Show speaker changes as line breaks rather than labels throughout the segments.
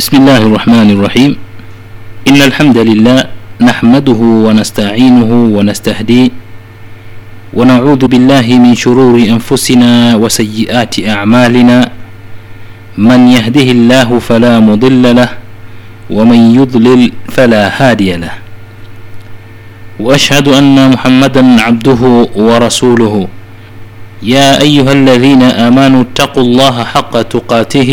بسم الله الرحمن الرحيم. إن الحمد لله نحمده ونستعينه ونستهديه ونعوذ بالله من شرور أنفسنا وسيئات أعمالنا. من يهده الله فلا مضل له ومن يضلل فلا هادي له. وأشهد أن محمدا عبده ورسوله. يا أيها الذين آمنوا اتقوا الله حق تقاته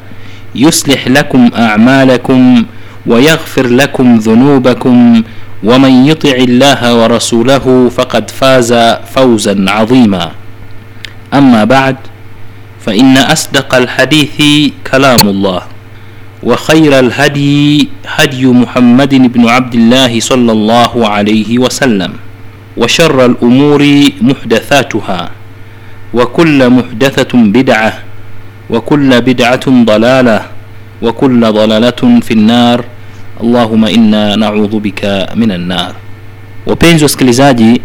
يصلح لكم أعمالكم ويغفر لكم ذنوبكم ومن يطع الله ورسوله فقد فاز فوزا عظيما. أما بعد فإن أصدق الحديث كلام الله وخير الهدي هدي محمد بن عبد الله صلى الله عليه وسلم وشر الأمور محدثاتها وكل محدثة بدعة وكل بدعة ضلالة وكل ضلالة في النار اللهم إنا نعوذ بك من النار wapenzi wasikilizaji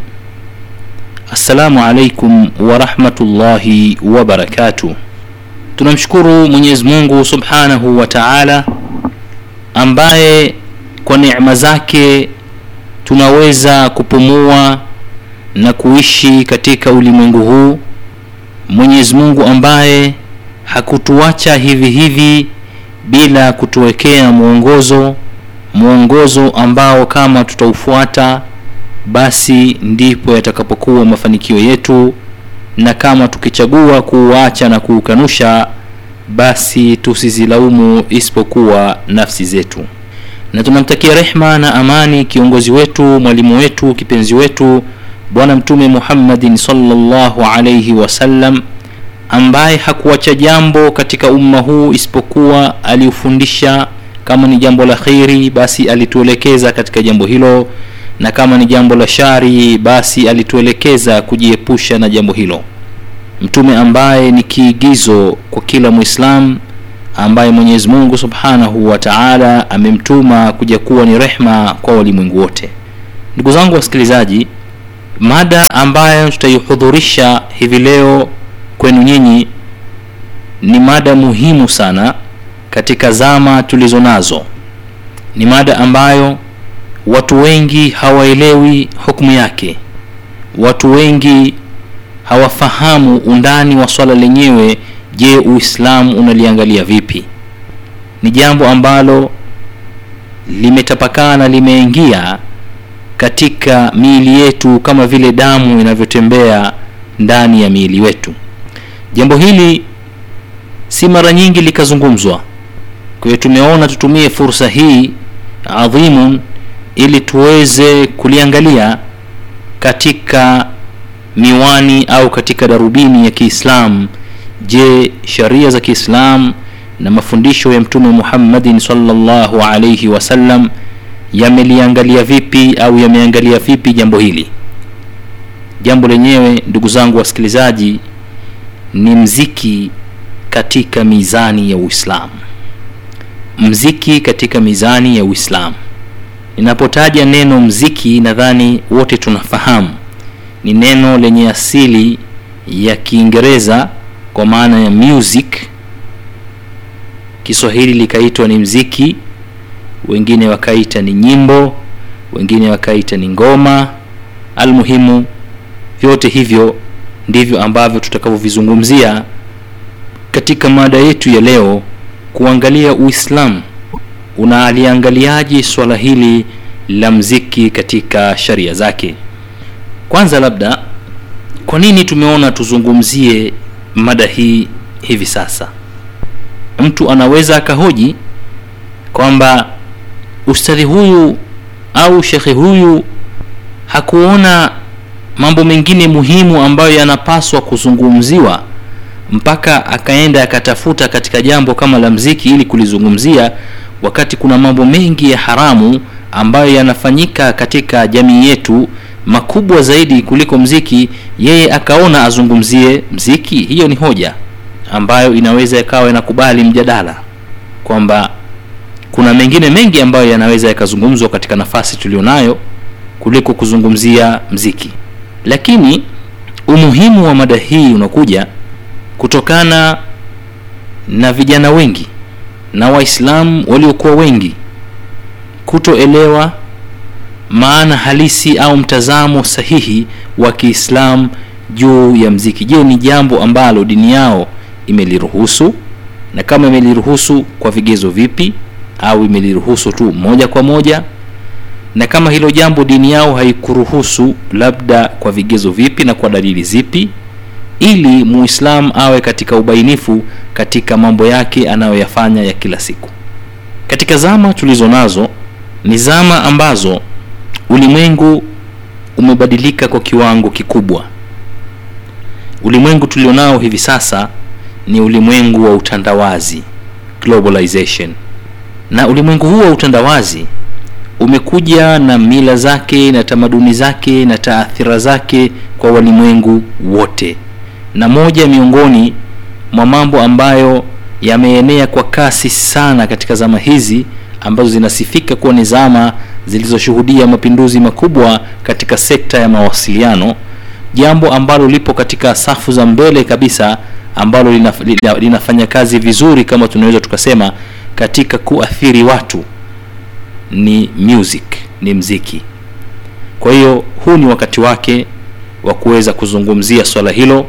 assalamu alaikum warahmatullahi wabarakatuh tunamshukuru mwenyezi mungu subhanahu wa taala ambaye kwa neema zake tunaweza kupumua na kuishi katika ulimwengu huu mwenyezi mungu ambaye hakutuacha hivi hivi bila kutuwekea mwongozo mwongozo ambao kama tutaufuata basi ndipo yatakapokuwa mafanikio yetu. Na kama tukichagua kuuacha na kuukanusha basi tusizilaumu isipokuwa nafsi zetu. Na tunamtakia rehma na amani kiongozi wetu mwalimu wetu kipenzi wetu bwana mtume muhammadin salllahu alaihi wasallam ambaye hakuacha jambo katika umma huu isipokuwa aliufundisha. Kama ni jambo la kheri basi alituelekeza katika jambo hilo na kama ni jambo la shari basi alituelekeza kujiepusha na jambo hilo. Mtume ambaye ni kiigizo kwa kila mwislam ambaye mwenyezi mungu subhanahu wa taala amemtuma kuja kuwa ni rehma kwa walimwengu wote. Ndugu zangu wasikilizaji mada ambayo tutaihudhurisha hivi leo kwenu nyinyi ni mada muhimu sana katika zama tulizo nazo. Ni mada ambayo watu wengi hawaelewi hukumu yake. Watu wengi hawafahamu undani wa swala lenyewe je uislamu unaliangalia vipi? Ni jambo ambalo limetapakaa na limeingia katika miili yetu kama vile damu inavyotembea ndani ya miili wetu jambo hili si mara nyingi likazungumzwa. Kwa hiyo tumeona tutumie fursa hii adhimun ili tuweze kuliangalia katika miwani au katika darubini ya kiislam. Je sharia za Kiislamu na mafundisho ya mtume muhammadin salllahu alaihi wasallam yameliangalia vipi au yameangalia vipi jambo hili? Jambo lenyewe ndugu zangu wasikilizaji ni mziki katika mizani ya uislamu. Mziki katika mizani ya uislamu. Ninapotaja neno mziki nadhani wote tunafahamu. Ni neno lenye asili ya kiingereza kwa maana ya music. Kiswahili likaitwa ni mziki wengine wakaita ni nyimbo wengine wakaita ni ngoma. Almuhimu vyote hivyo ndivyo ambavyo tutakavyovizungumzia katika mada yetu ya leo kuangalia uislamu. Unaaliangaliaje swala hili la mziki katika sharia zake? Kwanza labda kwa nini tumeona tuzungumzie mada hii hivi sasa? Mtu anaweza akahoji kwamba ustadhi huyu au shekhe huyu hakuona mambo mengine muhimu ambayo yanapaswa kuzungumziwa mpaka akaenda akatafuta katika jambo kama la mziki ili kulizungumzia wakati kuna mambo mengi ya haramu ambayo yanafanyika katika jamii yetu makubwa zaidi kuliko mziki yeye akaona azungumzie mziki. Hiyo ni hoja ambayo inaweza ikawa inakubali mjadala kwamba kuna mengine mengi ambayo yanaweza yakazungumzwa katika nafasi tulionayo kuliko kuzungumzia mziki lakini umuhimu wa mada hii unakuja kutokana na vijana wengi na waislamu waliokuwa wengi kutoelewa maana halisi au mtazamo sahihi wa kiislamu juu ya mziki. Je ni jambo ambalo dini yao imeliruhusu? Na kama imeliruhusu kwa vigezo vipi? Au imeliruhusu tu moja kwa moja na kama hilo jambo dini yao haikuruhusu labda kwa vigezo vipi na kwa dalili zipi? Ili muislamu awe katika ubainifu katika mambo yake anayoyafanya ya kila siku. Katika zama tulizo nazo ni zama ambazo ulimwengu umebadilika kwa kiwango kikubwa. Ulimwengu tulionao hivi sasa ni ulimwengu wa utandawazi globalization. Na ulimwengu huu wa utandawazi umekuja na mila zake na tamaduni zake na taathira zake kwa walimwengu wote. Na moja miongoni mwa mambo ambayo yameenea kwa kasi sana katika zama hizi ambazo zinasifika kuwa ni zama zilizoshuhudia mapinduzi makubwa katika sekta ya mawasiliano jambo ambalo lipo katika safu za mbele kabisa ambalo linaf, linafanya kazi vizuri kama tunaweza tukasema katika kuathiri watu ni music ni mziki. Kwa hiyo huu ni wakati wake wa kuweza kuzungumzia swala hilo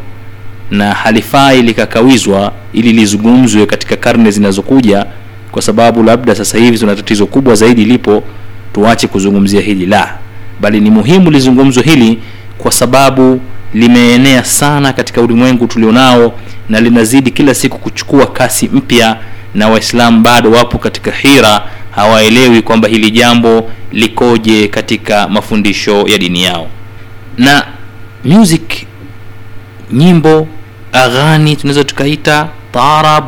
na halifai likakawizwa ili lizungumzwe katika karne zinazokuja kwa sababu labda sasa hivi tuna tatizo kubwa zaidi lipo tuache kuzungumzia hili. La bali ni muhimu lizungumzwe hili kwa sababu limeenea sana katika ulimwengu tulionao na linazidi kila siku kuchukua kasi mpya na waislamu bado wapo katika hira hawaelewi kwamba hili jambo likoje katika mafundisho ya dini yao. Na music nyimbo aghani tunaweza tukaita taarab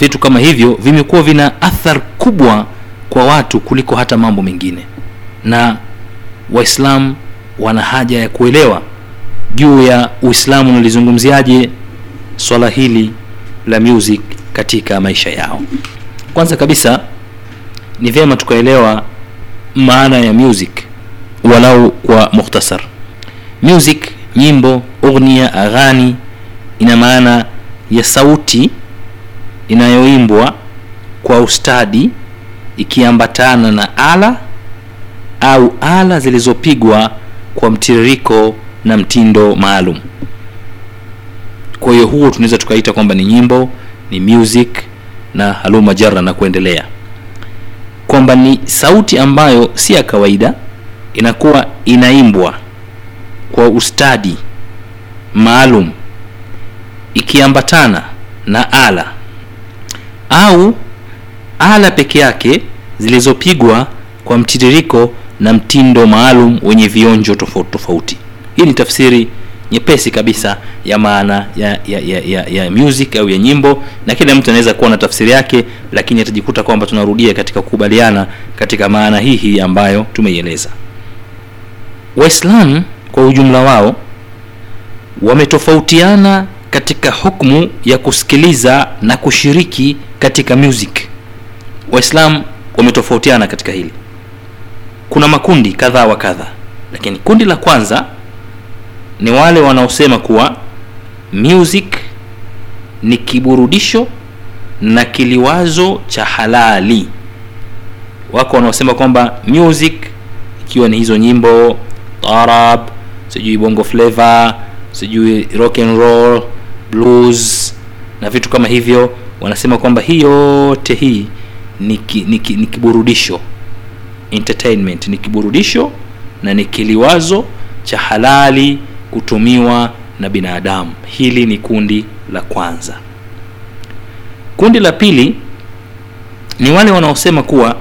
vitu kama hivyo vimekuwa vina athar kubwa kwa watu kuliko hata mambo mengine. Na waislamu wana haja ya kuelewa juu ya uislamu unalizungumziaje swala hili la music katika maisha yao. Kwanza kabisa ni vyema tukaelewa maana ya music walau kwa mukhtasar. Music nyimbo ughnia aghani ina maana ya sauti inayoimbwa kwa ustadi ikiambatana na ala au ala zilizopigwa kwa mtiririko na mtindo maalum. Kwa hiyo huo tunaweza tukaita kwamba ni nyimbo ni music na haluma jara na kuendelea kwamba ni sauti ambayo si ya kawaida inakuwa inaimbwa kwa ustadi maalum ikiambatana na ala au ala peke yake zilizopigwa kwa mtiririko na mtindo maalum wenye vionjo tofauti tofauti. Hii ni tafsiri nyepesi kabisa ya maana ya, ya, ya, ya, ya music au ya nyimbo na kila mtu anaweza kuwa na tafsiri yake lakini atajikuta kwamba tunarudia katika kukubaliana katika maana hii hii ambayo tumeieleza. Waislamu kwa ujumla wao wametofautiana katika hukmu ya kusikiliza na kushiriki katika music. Waislamu wametofautiana katika hili. Kuna makundi kadhaa wa kadha lakini kundi la kwanza ni wale wanaosema kuwa music ni kiburudisho na kiliwazo cha halali. Wako wanaosema kwamba music ikiwa ni hizo nyimbo tarab sijui bongo flavor sijui rock and roll blues na vitu kama hivyo wanasema kwamba hii yote hii ni, ki, ni, ki, ni kiburudisho. Entertainment ni kiburudisho na ni kiliwazo cha halali kutumiwa na binadamu. Hili ni kundi la kwanza. Kundi la pili ni wale wanaosema kuwa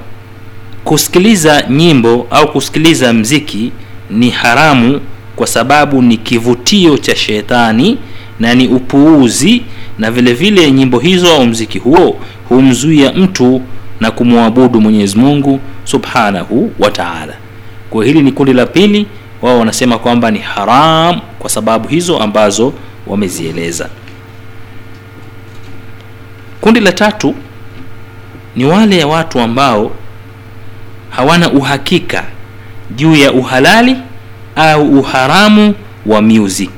kusikiliza nyimbo au kusikiliza mziki ni haramu kwa sababu ni kivutio cha shetani na ni upuuzi na vile vile nyimbo hizo au mziki huo humzuia mtu na kumwabudu mwenyezi mungu subhanahu wa taala. Kwa hili ni kundi la pili wao wanasema kwamba ni haram kwa sababu hizo ambazo wamezieleza. Kundi la tatu ni wale watu ambao hawana uhakika juu ya uhalali au uharamu wa music.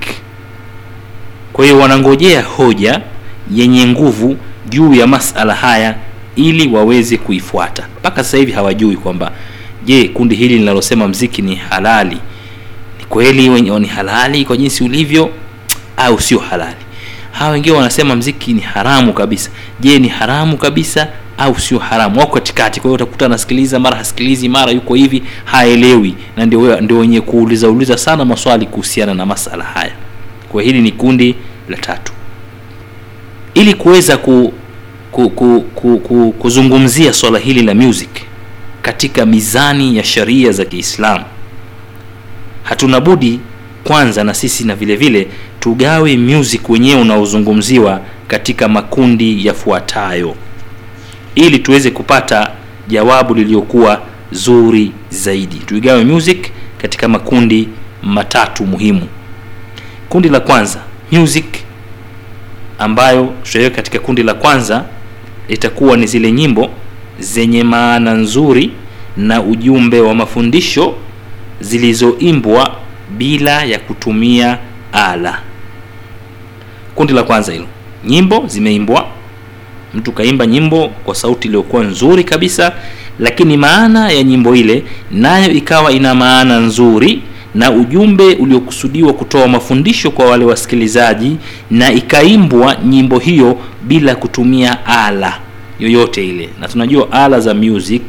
Kwa hiyo wanangojea hoja yenye nguvu juu ya masala haya ili waweze kuifuata. Mpaka sasa hivi hawajui kwamba je kundi hili linalosema mziki ni halali kweli ni halali kwa jinsi ulivyo au sio halali. Hawa wengine wanasema mziki ni haramu kabisa. Je ni haramu kabisa au sio haramu? Wako katikati kwa hiyo utakuta anasikiliza mara hasikilizi mara yuko hivi haelewi. Na ndio wenye kuuliza uliza sana maswali kuhusiana na masala haya. Kwa hili ni kundi la tatu. Ili kuweza ku, ku, ku, ku, ku, kuzungumzia swala hili la music katika mizani ya sharia za kiislamu hatuna budi kwanza na sisi na vile vile tugawe music wenyewe unaozungumziwa katika makundi yafuatayo. Ili tuweze kupata jawabu lililokuwa zuri zaidi. Tuigawe music katika makundi matatu muhimu. Kundi la kwanza music ambayo tutaiweka katika kundi la kwanza itakuwa ni zile nyimbo zenye maana nzuri na ujumbe wa mafundisho zilizoimbwa bila ya kutumia ala. Kundi la kwanza hilo. Nyimbo zimeimbwa. Mtu kaimba nyimbo kwa sauti iliyokuwa nzuri kabisa lakini maana ya nyimbo ile nayo ikawa ina maana nzuri na ujumbe uliokusudiwa kutoa mafundisho kwa wale wasikilizaji na ikaimbwa nyimbo hiyo bila kutumia ala yoyote ile. Na tunajua ala za music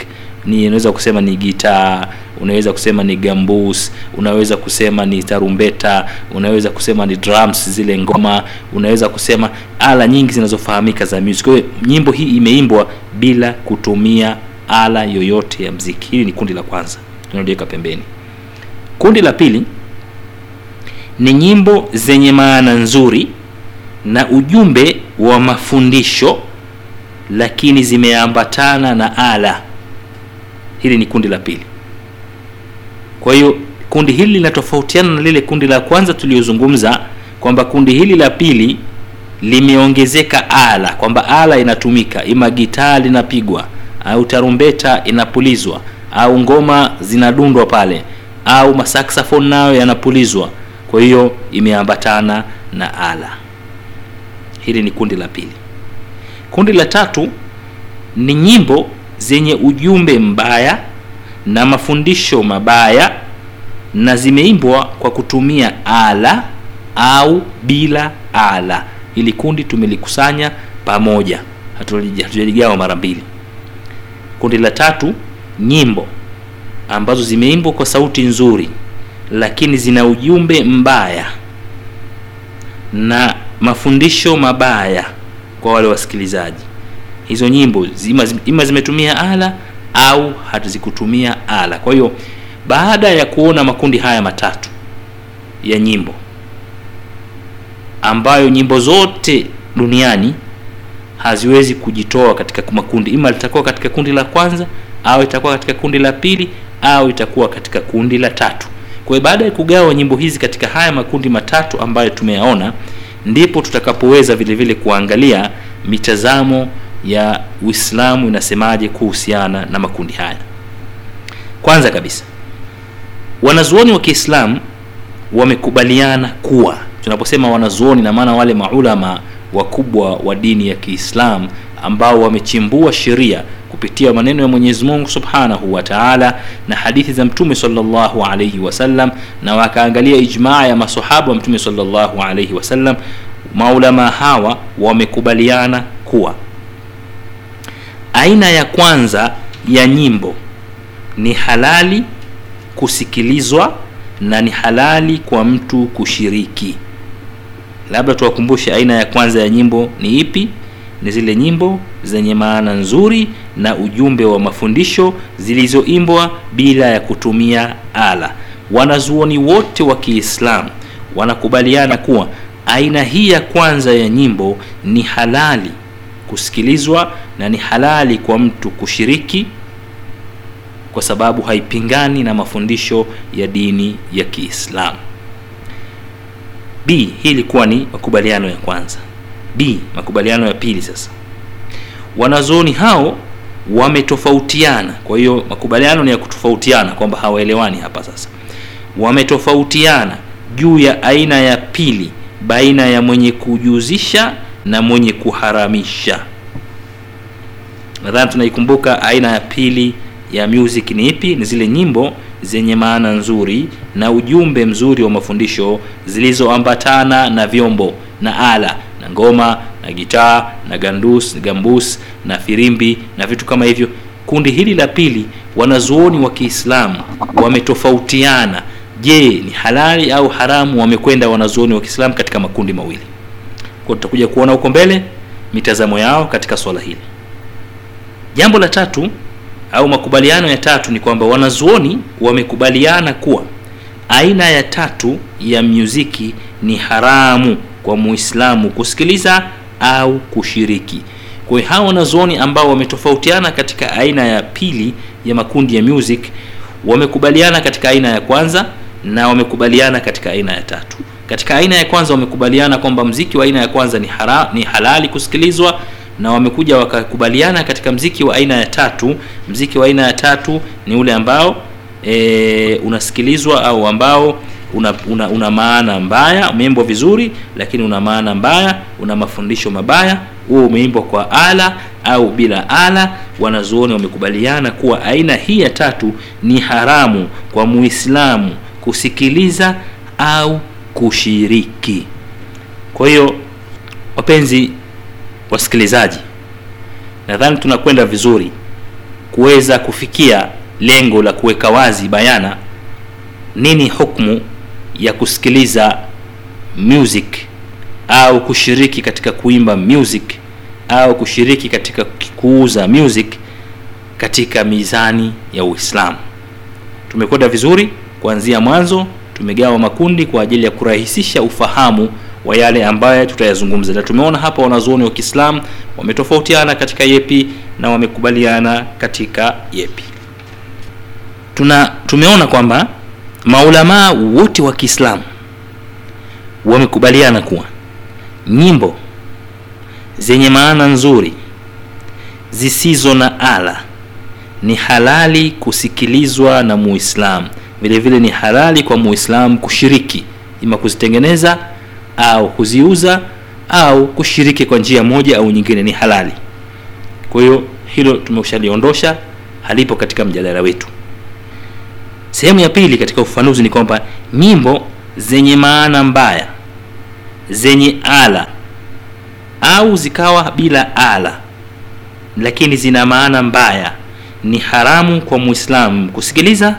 ni inaweza kusema ni gitaa unaweza kusema ni gambus unaweza kusema ni tarumbeta unaweza kusema ni drums zile ngoma unaweza kusema ala nyingi zinazofahamika za music. Kwa hiyo nyimbo hii imeimbwa bila kutumia ala yoyote ya mziki. Hili ni kundi la kwanza tunaliweka pembeni. Kundi la pili ni nyimbo zenye maana nzuri na ujumbe wa mafundisho lakini zimeambatana na ala. Hili ni kundi la pili kwa hiyo kundi hili linatofautiana na lile kundi la kwanza tuliyozungumza kwamba kundi hili la pili limeongezeka ala kwamba ala inatumika ima gitaa linapigwa au tarumbeta inapulizwa au ngoma zinadundwa pale au masaksafon nayo yanapulizwa. Kwa hiyo imeambatana na ala. Hili ni kundi la pili. Kundi la tatu ni nyimbo zenye ujumbe mbaya na mafundisho mabaya na zimeimbwa kwa kutumia ala au bila ala. Ili kundi tumelikusanya pamoja. Hatujaligawa mara mbili. Kundi la tatu nyimbo ambazo zimeimbwa kwa sauti nzuri lakini zina ujumbe mbaya na mafundisho mabaya kwa wale wasikilizaji. Hizo nyimbo ima zimetumia ala au hazikutumia ala. Kwa hiyo baada ya kuona makundi haya matatu ya nyimbo ambayo nyimbo zote duniani haziwezi kujitoa katika makundi ima litakuwa katika kundi la kwanza au itakuwa katika kundi la pili au itakuwa katika kundi la tatu. Kwa hiyo baada ya kugawa nyimbo hizi katika haya makundi matatu ambayo tumeyaona ndipo tutakapoweza vile vile kuangalia mitazamo ya uislamu inasemaje kuhusiana na makundi haya? Kwanza kabisa wanazuoni wa kiislamu wamekubaliana kuwa tunaposema wanazuoni na maana wale maulama wakubwa wa dini ya kiislamu ambao wamechimbua sheria kupitia maneno ya mwenyezi mungu subhanahu wa taala na hadithi za mtume salllahu alaihi wasallam na wakaangalia ijmaa ya masahaba wa mtume salllahu alaihi wasallam maulama hawa wamekubaliana kuwa aina ya kwanza ya nyimbo ni halali kusikilizwa na ni halali kwa mtu kushiriki. Labda tuwakumbushe aina ya kwanza ya nyimbo ni ipi? Ni zile nyimbo zenye maana nzuri na ujumbe wa mafundisho zilizoimbwa bila ya kutumia ala. Wanazuoni wote wa kiislamu wanakubaliana kuwa aina hii ya kwanza ya nyimbo ni halali kusikilizwa na ni halali kwa mtu kushiriki kwa sababu haipingani na mafundisho ya dini ya kiislamu. B hii ilikuwa ni makubaliano ya kwanza. B makubaliano ya pili sasa. Wanazuoni hao wametofautiana. Kwa hiyo makubaliano ni ya kutofautiana kwamba hawaelewani hapa sasa. Wametofautiana juu ya aina ya pili baina ya mwenye kujuzisha na mwenye kuharamisha nadhani tunaikumbuka aina ya pili ya music ni ipi? Ni zile nyimbo zenye maana nzuri na ujumbe mzuri wa mafundisho zilizoambatana na vyombo na ala na ngoma na gitaa na gandus gambus na firimbi na vitu kama hivyo. Kundi hili la pili wanazuoni wa kiislamu wametofautiana. Je ni halali au haramu wamekwenda wanazuoni wa kiislamu katika makundi mawili? Kwa tutakuja kuona huko mbele mitazamo yao katika swala hili jambo la tatu au makubaliano ya tatu ni kwamba wanazuoni wamekubaliana kuwa aina ya tatu ya muziki ni haramu kwa muislamu kusikiliza au kushiriki. Kwa hiyo hawa wanazuoni ambao wametofautiana katika aina ya pili ya makundi ya music wamekubaliana katika aina ya kwanza na wamekubaliana katika aina ya tatu. Katika aina ya kwanza wamekubaliana kwamba mziki wa aina ya kwanza ni, hara, ni halali kusikilizwa na wamekuja wakakubaliana katika mziki wa aina ya tatu. Mziki wa aina ya tatu ni ule ambao e, unasikilizwa au ambao una, una, una maana mbaya umeimbwa vizuri lakini una maana mbaya una mafundisho mabaya. Huo umeimbwa kwa ala au bila ala. Wanazuoni wamekubaliana kuwa aina hii ya tatu ni haramu kwa muislamu kusikiliza au kushiriki. Kwa hiyo wapenzi wasikilizaji nadhani tunakwenda vizuri kuweza kufikia lengo la kuweka wazi bayana nini hukmu ya kusikiliza music au kushiriki katika kuimba music au kushiriki katika kuuza music katika mizani ya uislamu. Tumekwenda vizuri kuanzia mwanzo tumegawa makundi kwa ajili ya kurahisisha ufahamu wa yale ambayo tutayazungumza. Na tumeona hapa wanazuoni wa kiislamu wametofautiana katika yepi na wamekubaliana katika yepi. Tuna tumeona kwamba maulamaa wote wa kiislamu wamekubaliana kuwa nyimbo zenye maana nzuri zisizo na ala ni halali kusikilizwa na muislamu. Vile vile ni halali kwa muislamu kushiriki ima kuzitengeneza au kuziuza au kushiriki kwa njia moja au nyingine ni halali. Kwa hiyo hilo tumeshaliondosha halipo katika mjadala wetu. Sehemu ya pili katika ufafanuzi ni kwamba nyimbo zenye maana mbaya zenye ala au zikawa bila ala lakini zina maana mbaya ni haramu kwa muislamu kusikiliza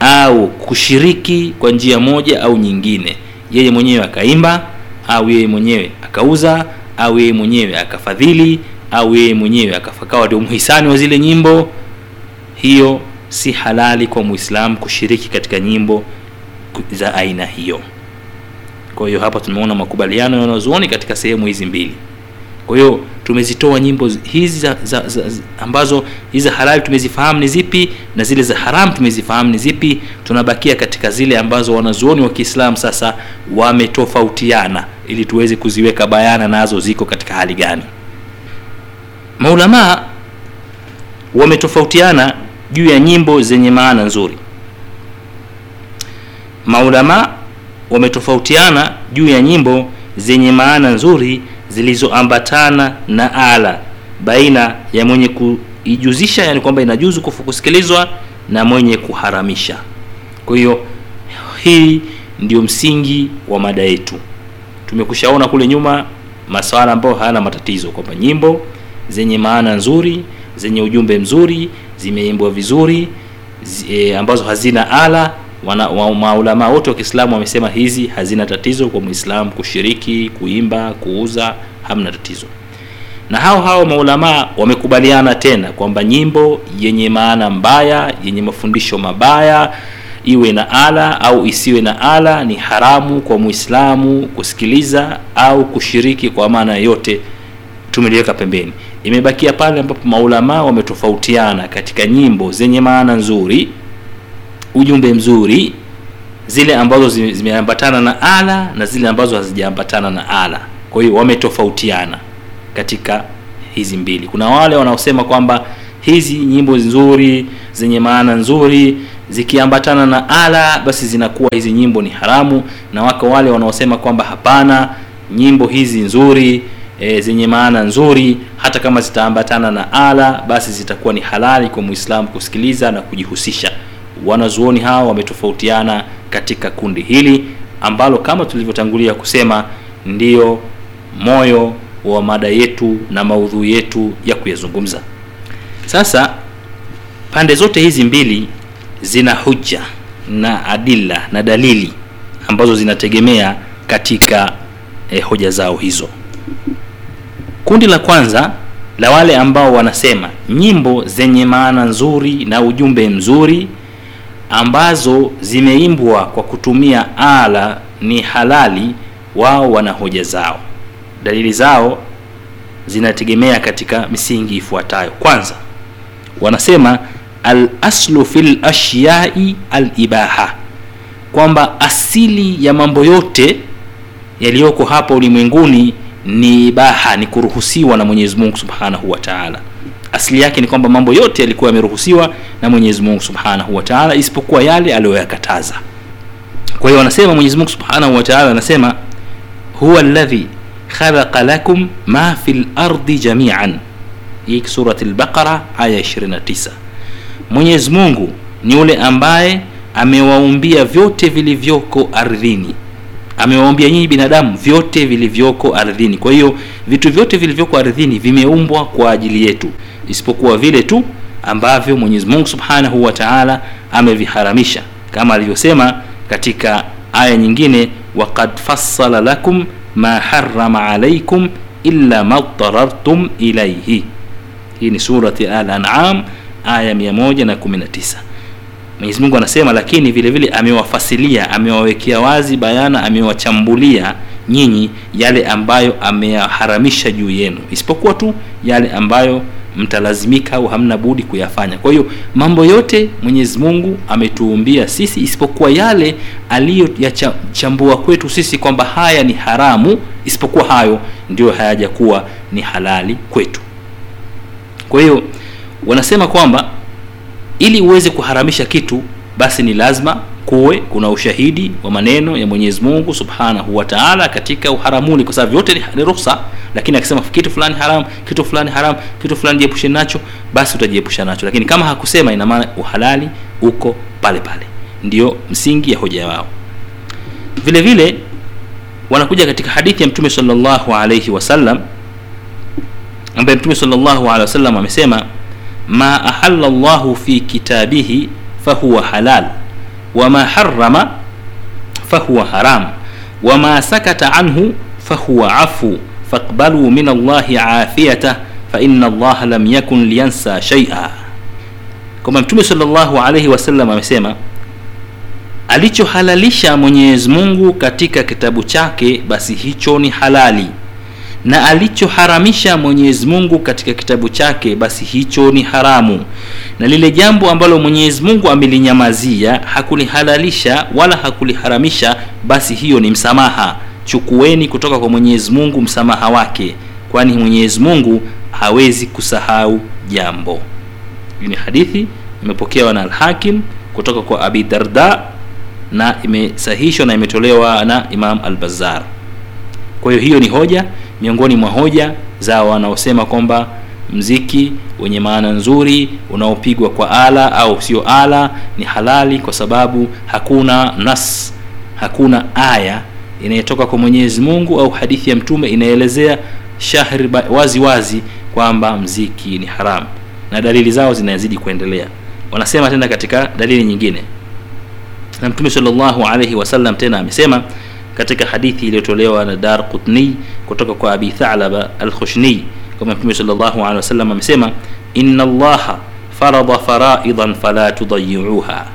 au kushiriki kwa njia moja au nyingine yeye mwenyewe akaimba au yeye mwenyewe akauza au yeye mwenyewe akafadhili au yeye mwenyewe akafakawa ndio mhisani wa zile nyimbo. Hiyo si halali kwa muislamu kushiriki katika nyimbo za aina hiyo. Kwa hiyo hapa tumeona makubaliano ya katika sehemu hizi mbili. Kwa hiyo tumezitoa nyimbo hizi za, za, za, ambazo hizi za halali tumezifahamu ni zipi na zile za haram tumezifahamu ni zipi tunabakia katika zile ambazo wanazuoni wa kiislamu sasa wametofautiana ili tuweze kuziweka bayana nazo ziko katika hali gani. Maulamaa wametofautiana juu ya nyimbo zenye maana nzuri. Maulamaa wametofautiana juu ya nyimbo zenye maana nzuri zilizoambatana na ala baina ya mwenye kuijuzisha yani kwamba inajuzu kusikilizwa na mwenye kuharamisha. Kwa hiyo hii ndio msingi wa mada yetu. Tumekushaona kule nyuma maswala ambayo hayana matatizo kwamba nyimbo zenye maana nzuri zenye ujumbe mzuri zimeimbwa vizuri zi, e, ambazo hazina ala wana, wa, maulama wote wa kiislamu wamesema hizi hazina tatizo kwa mwislam kushiriki kuimba kuuza hamna tatizo. Na hao hao maulamaa wamekubaliana tena kwamba nyimbo yenye maana mbaya yenye mafundisho mabaya iwe na ala au isiwe na ala ni haramu kwa muislamu kusikiliza au kushiriki kwa maana yote tumeliweka pembeni. Imebakia pale ambapo maulamaa wametofautiana katika nyimbo zenye maana nzuri ujumbe mzuri zile ambazo zimeambatana na ala na zile ambazo hazijaambatana na ala. Kwa hiyo wametofautiana katika hizi mbili. Kuna wale wanaosema kwamba hizi nyimbo nzuri zenye maana nzuri zikiambatana na ala basi zinakuwa hizi nyimbo ni haramu. Na wako wale wanaosema kwamba hapana nyimbo hizi nzuri e, zenye maana nzuri hata kama zitaambatana na ala basi zitakuwa ni halali kwa muislamu kusikiliza na kujihusisha wanazuoni hawa wametofautiana katika kundi hili ambalo kama tulivyotangulia kusema ndiyo moyo wa mada yetu na maudhui yetu ya kuyazungumza. Sasa pande zote hizi mbili zina hujja na adila na dalili ambazo zinategemea katika eh, hoja zao hizo. Kundi la kwanza la wale ambao wanasema nyimbo zenye maana nzuri na ujumbe mzuri ambazo zimeimbwa kwa kutumia ala ni halali wao wana hoja zao. Dalili zao zinategemea katika misingi ifuatayo. Kwanza wanasema al aslu fil ashyai al ibaha kwamba asili ya mambo yote yaliyoko hapa ulimwenguni ni ibaha ni kuruhusiwa na mwenyezi mungu subhanahu wa taala asili yake ni kwamba mambo yote yalikuwa yameruhusiwa na mwenyezi mungu subhanahu wa taala isipokuwa yale aliyoyakataza. Kwa hiyo anasema mwenyezi mungu subhanahu wa anasema huwa alladhi khalaqa lakum ma fi lardi jamian. Hii surat lbaqara aya 29 mwenyezi mungu ni yule ambaye amewaumbia vyote vilivyoko ardhini. Amewaumbia nyinyi binadamu vyote vilivyoko ardhini. Kwa hiyo vitu vyote vilivyoko ardhini vimeumbwa kwa ajili yetu isipokuwa vile tu ambavyo mwenyezi mungu subhanahu wa taala ameviharamisha kama alivyosema katika aya nyingine waqad fassala lakum ma harama alaikum illa ma darartum ilaihi hii ni surati al an'am aya 119 mwenyezi mungu anasema lakini vile vile amewafasilia amewawekea wazi bayana amewachambulia nyinyi yale ambayo ameyaharamisha juu yenu isipokuwa tu yale ambayo mtalazimika au hamna budi kuyafanya. Kwa hiyo mambo yote mwenyezi mungu ametuumbia sisi isipokuwa yale aliyoyachambua kwetu sisi kwamba haya ni haramu isipokuwa hayo ndiyo hayajakuwa ni halali kwetu. Kwa hiyo wanasema kwamba ili uweze kuharamisha kitu basi ni lazima kuwe kuna ushahidi wa maneno ya mwenyezi mungu subhanahu wa taala katika uharamuni. Kwa sababu yote ni- ruhusa lakini akisema kitu fulani haram kitu fulani haram kitu fulani jiepushe nacho basi utajiepusha nacho. Lakini kama hakusema ina maana uhalali uko pale pale. Ndio msingi ya hoja wao vile vile wanakuja katika hadithi ya mtume sallallahu alaihi wasallam ambaye mtume sallallahu alaihi wasallam amesema ma ahalla llahu fi kitabihi fahuwa halal wama harama fahuwa haram. Wama sakata anhu fahuwa afu. Faqbalu min allahi afiyatah faina allaha lam yakun liyansa shaia kwamba mtume sallallahu alaihi wasallam amesema alichohalalisha mwenyezi mungu katika kitabu chake basi hicho ni halali na alichoharamisha mwenyezi mungu katika kitabu chake basi hicho ni haramu. Na lile jambo ambalo mwenyezi mungu amelinyamazia hakulihalalisha wala hakuliharamisha basi hiyo ni msamaha. Chukueni kutoka kwa mwenyezi mungu msamaha wake kwani mwenyezi mungu hawezi kusahau jambo. Hii ni hadithi imepokewa na alhakim kutoka kwa abi darda na imesahihishwa na imetolewa na imam albazar kwa hiyo hiyo ni hoja miongoni mwa hoja za wanaosema kwamba mziki wenye maana nzuri unaopigwa kwa ala au sio ala ni halali kwa sababu hakuna nas hakuna aya inayotoka kwa mwenyezi mungu au hadithi ya mtume inaelezea shahri wazi wazi kwamba mziki ni haramu na dalili zao zinazidi kuendelea. Wanasema tena katika dalili nyingine. Na mtume sallallahu alaihi wasallam tena amesema katika hadithi iliyotolewa na dar qutni kutoka kwa abi thalaba alkhushni. Kama mtume sallallahu alaihi wasallam amesema inna allaha farada faraidan fala tudayiuha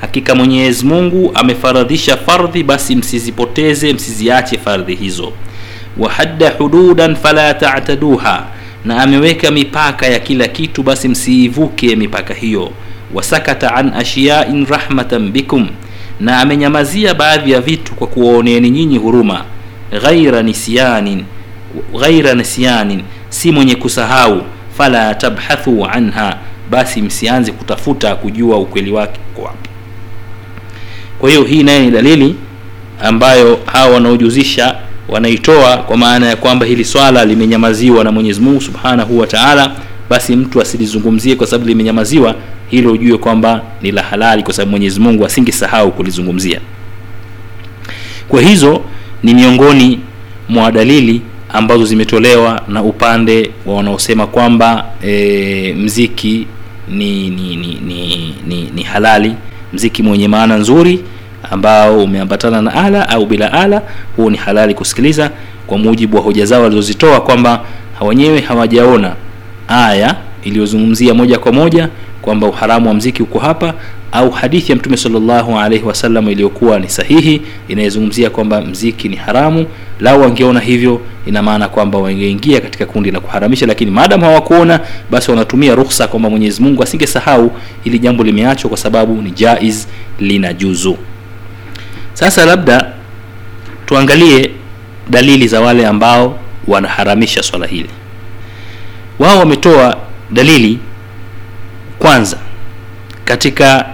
hakika mwenyezi mungu amefaradhisha fardhi basi msizipoteze msiziache fardhi hizo. Wahadda hududan fala tataduha na ameweka mipaka ya kila kitu basi msiivuke mipaka hiyo. Wasakata an ashiyain rahmatan bikum na amenyamazia baadhi ya vitu kwa kuwaoneeni nyinyi huruma. Ghaira nisyanin ghaira nisyanin si mwenye kusahau fala tabhathu anha basi msianze kutafuta kujua ukweli wake uko wapi. Kwa hiyo hii naye ni dalili ambayo hawa wanaojuzisha wanaitoa kwa maana ya kwamba hili swala limenyamaziwa na mwenyezi mungu subhanahu wa taala basi mtu asilizungumzie kwa sababu limenyamaziwa hilo ujue kwamba ni la halali kwa sababu mwenyezi mungu asingesahau kulizungumzia. Kwa hizo ni miongoni mwa dalili ambazo zimetolewa na upande wa wanaosema kwamba e, mziki ni ni, ni, ni, ni ni halali. Mziki mwenye maana nzuri ambao umeambatana na ala au bila ala huo ni halali kusikiliza kwa mujibu wa hoja zao walizozitoa kwamba wenyewe hawajaona aya iliyozungumzia moja kwa moja kwamba uharamu wa mziki uko hapa au hadithi ya mtume salllahu alaihi wasallam iliyokuwa ni sahihi inayozungumzia kwamba mziki ni haramu. Lau wangeona hivyo ina maana kwamba wangeingia katika kundi la kuharamisha lakini maadamu hawakuona basi wanatumia ruhusa kwamba mwenyezi mungu asingesahau ili jambo limeachwa kwa sababu ni jaiz lina juzu. Sasa labda tuangalie dalili za wale ambao wanaharamisha swala hili wao wametoa dalili kwanza katika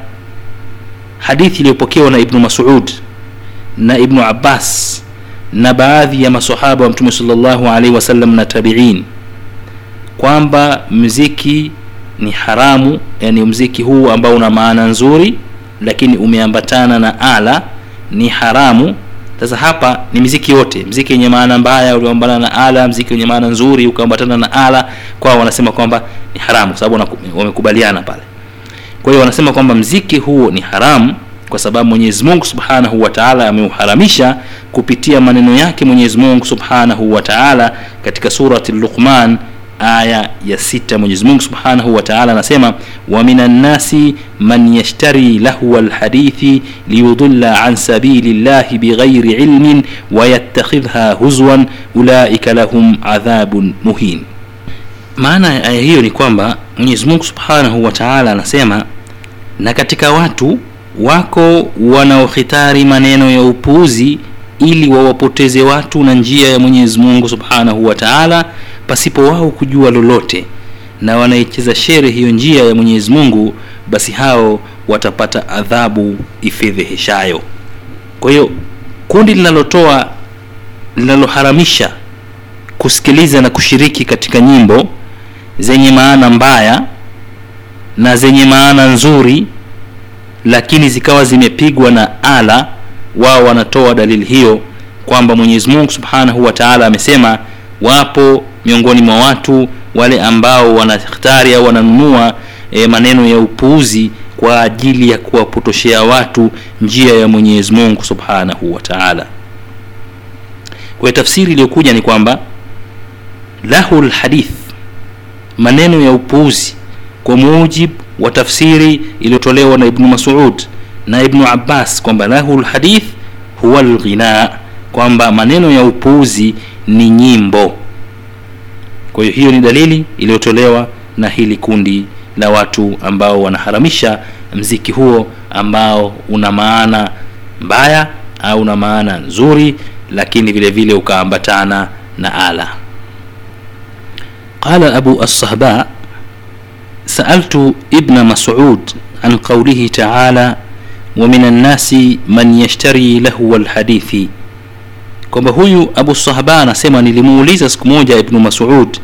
hadithi iliyopokewa na ibnu masud na ibnu abbas na baadhi ya masahaba wa mtume salllahu alaihi wasallam na tabiin kwamba mziki ni haramu yani mziki huu ambao una maana nzuri lakini umeambatana na ala ni haramu sasa hapa ni mziki yote. Mziki wenye maana mbaya ulioambatana na ala mziki wenye maana nzuri ukaambatana na ala kwao wanasema kwamba ni haramu kwa sababu wamekubaliana pale. Kwa hiyo wanasema kwamba mziki huo ni haramu kwa sababu mwenyezi mungu subhanahu wa taala ameuharamisha kupitia maneno yake mwenyezi mungu subhanahu wa taala katika surati luqman aya ya sita mwenyezi subhanahu wa taala anasema wa minan nasi man yashtari lahwa lhadithi liyudilla an sabili llahi bighairi ilmin wayattakhidha huzwan ulaika lahum adhabun muhin. Maana ya aya hiyo ni kwamba mwenyezi mungu subhanahu wa taala anasema na katika watu wako wanaokhitari maneno ya upuuzi ili wawapoteze watu na njia ya mwenyezi mungu subhanahu wa taala pasipo wao kujua lolote na wanaicheza shere hiyo njia ya mwenyezi mungu basi hao watapata adhabu ifedheheshayo. Kwa hiyo kundi linalotoa linaloharamisha kusikiliza na kushiriki katika nyimbo zenye maana mbaya na zenye maana nzuri lakini zikawa zimepigwa na ala wao wanatoa dalili hiyo kwamba mwenyezi mungu subhanahu wa taala amesema wapo miongoni mwa watu wale ambao wanakhtari au wananunua e, maneno ya upuuzi kwa ajili ya kuwapotoshea watu njia ya mwenyezi mungu subhanahu wa taala. Kwa tafsiri iliyokuja ni kwamba lahu lhadith maneno ya upuuzi kwa mujib wa tafsiri iliyotolewa na ibnu masud na ibnu abbas kwamba lahu lhadith huwa lghina kwamba maneno ya upuuzi ni nyimbo kwa hiyo hiyo ni dalili iliyotolewa na hili kundi la watu ambao wanaharamisha mziki huo ambao una maana mbaya au una maana nzuri, lakini vile vile ukaambatana na ala. Qala Abu assahba sa'altu Ibn Mas'ud an qaulihi ta'ala wa min annasi man yashtari lahu alhadithi kwamba huyu abu sahaba anasema nilimuuliza siku moja ibnu masud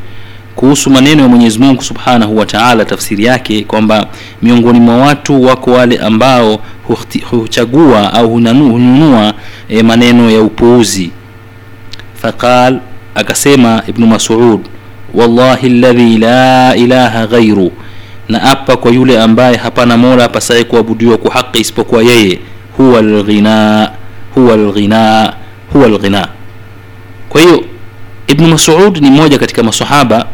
kuhusu maneno ya mwenyezi mungu subhanahu wa taala tafsiri yake kwamba miongoni mwa watu wako wale ambao huchagua au hununua e, maneno ya upuuzi. Faqal akasema ibnu masud wallahi ladhi la ilaha ghairu na apa kwa yule ambaye hapana mola apasaye kuabudiwa kwa haki isipokuwa yeye huwa lghina huwa lghina huwa lghina kwa hiyo ibnu masud ni mmoja katika masahaba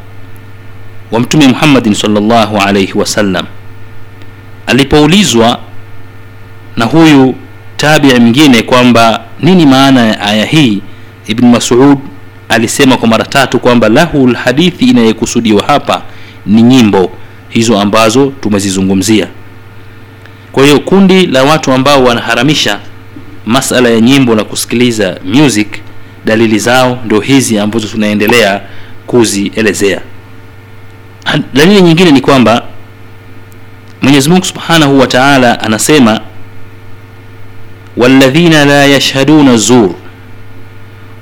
wa mtume muhammadin salllahu alaihi wasallam alipoulizwa na huyu tabii mwingine kwamba nini maana ya aya hii ibn masud alisema kwa mara tatu kwamba lahu lhadithi inayekusudiwa hapa ni nyimbo hizo ambazo tumezizungumzia. Kwa hiyo kundi la watu ambao wanaharamisha masala ya nyimbo na kusikiliza music dalili zao ndio hizi ambazo tunaendelea kuzielezea. Dalili nyingine ni kwamba mwenyezi mungu subhanahu wa taala anasema walladhina la yashhaduna zur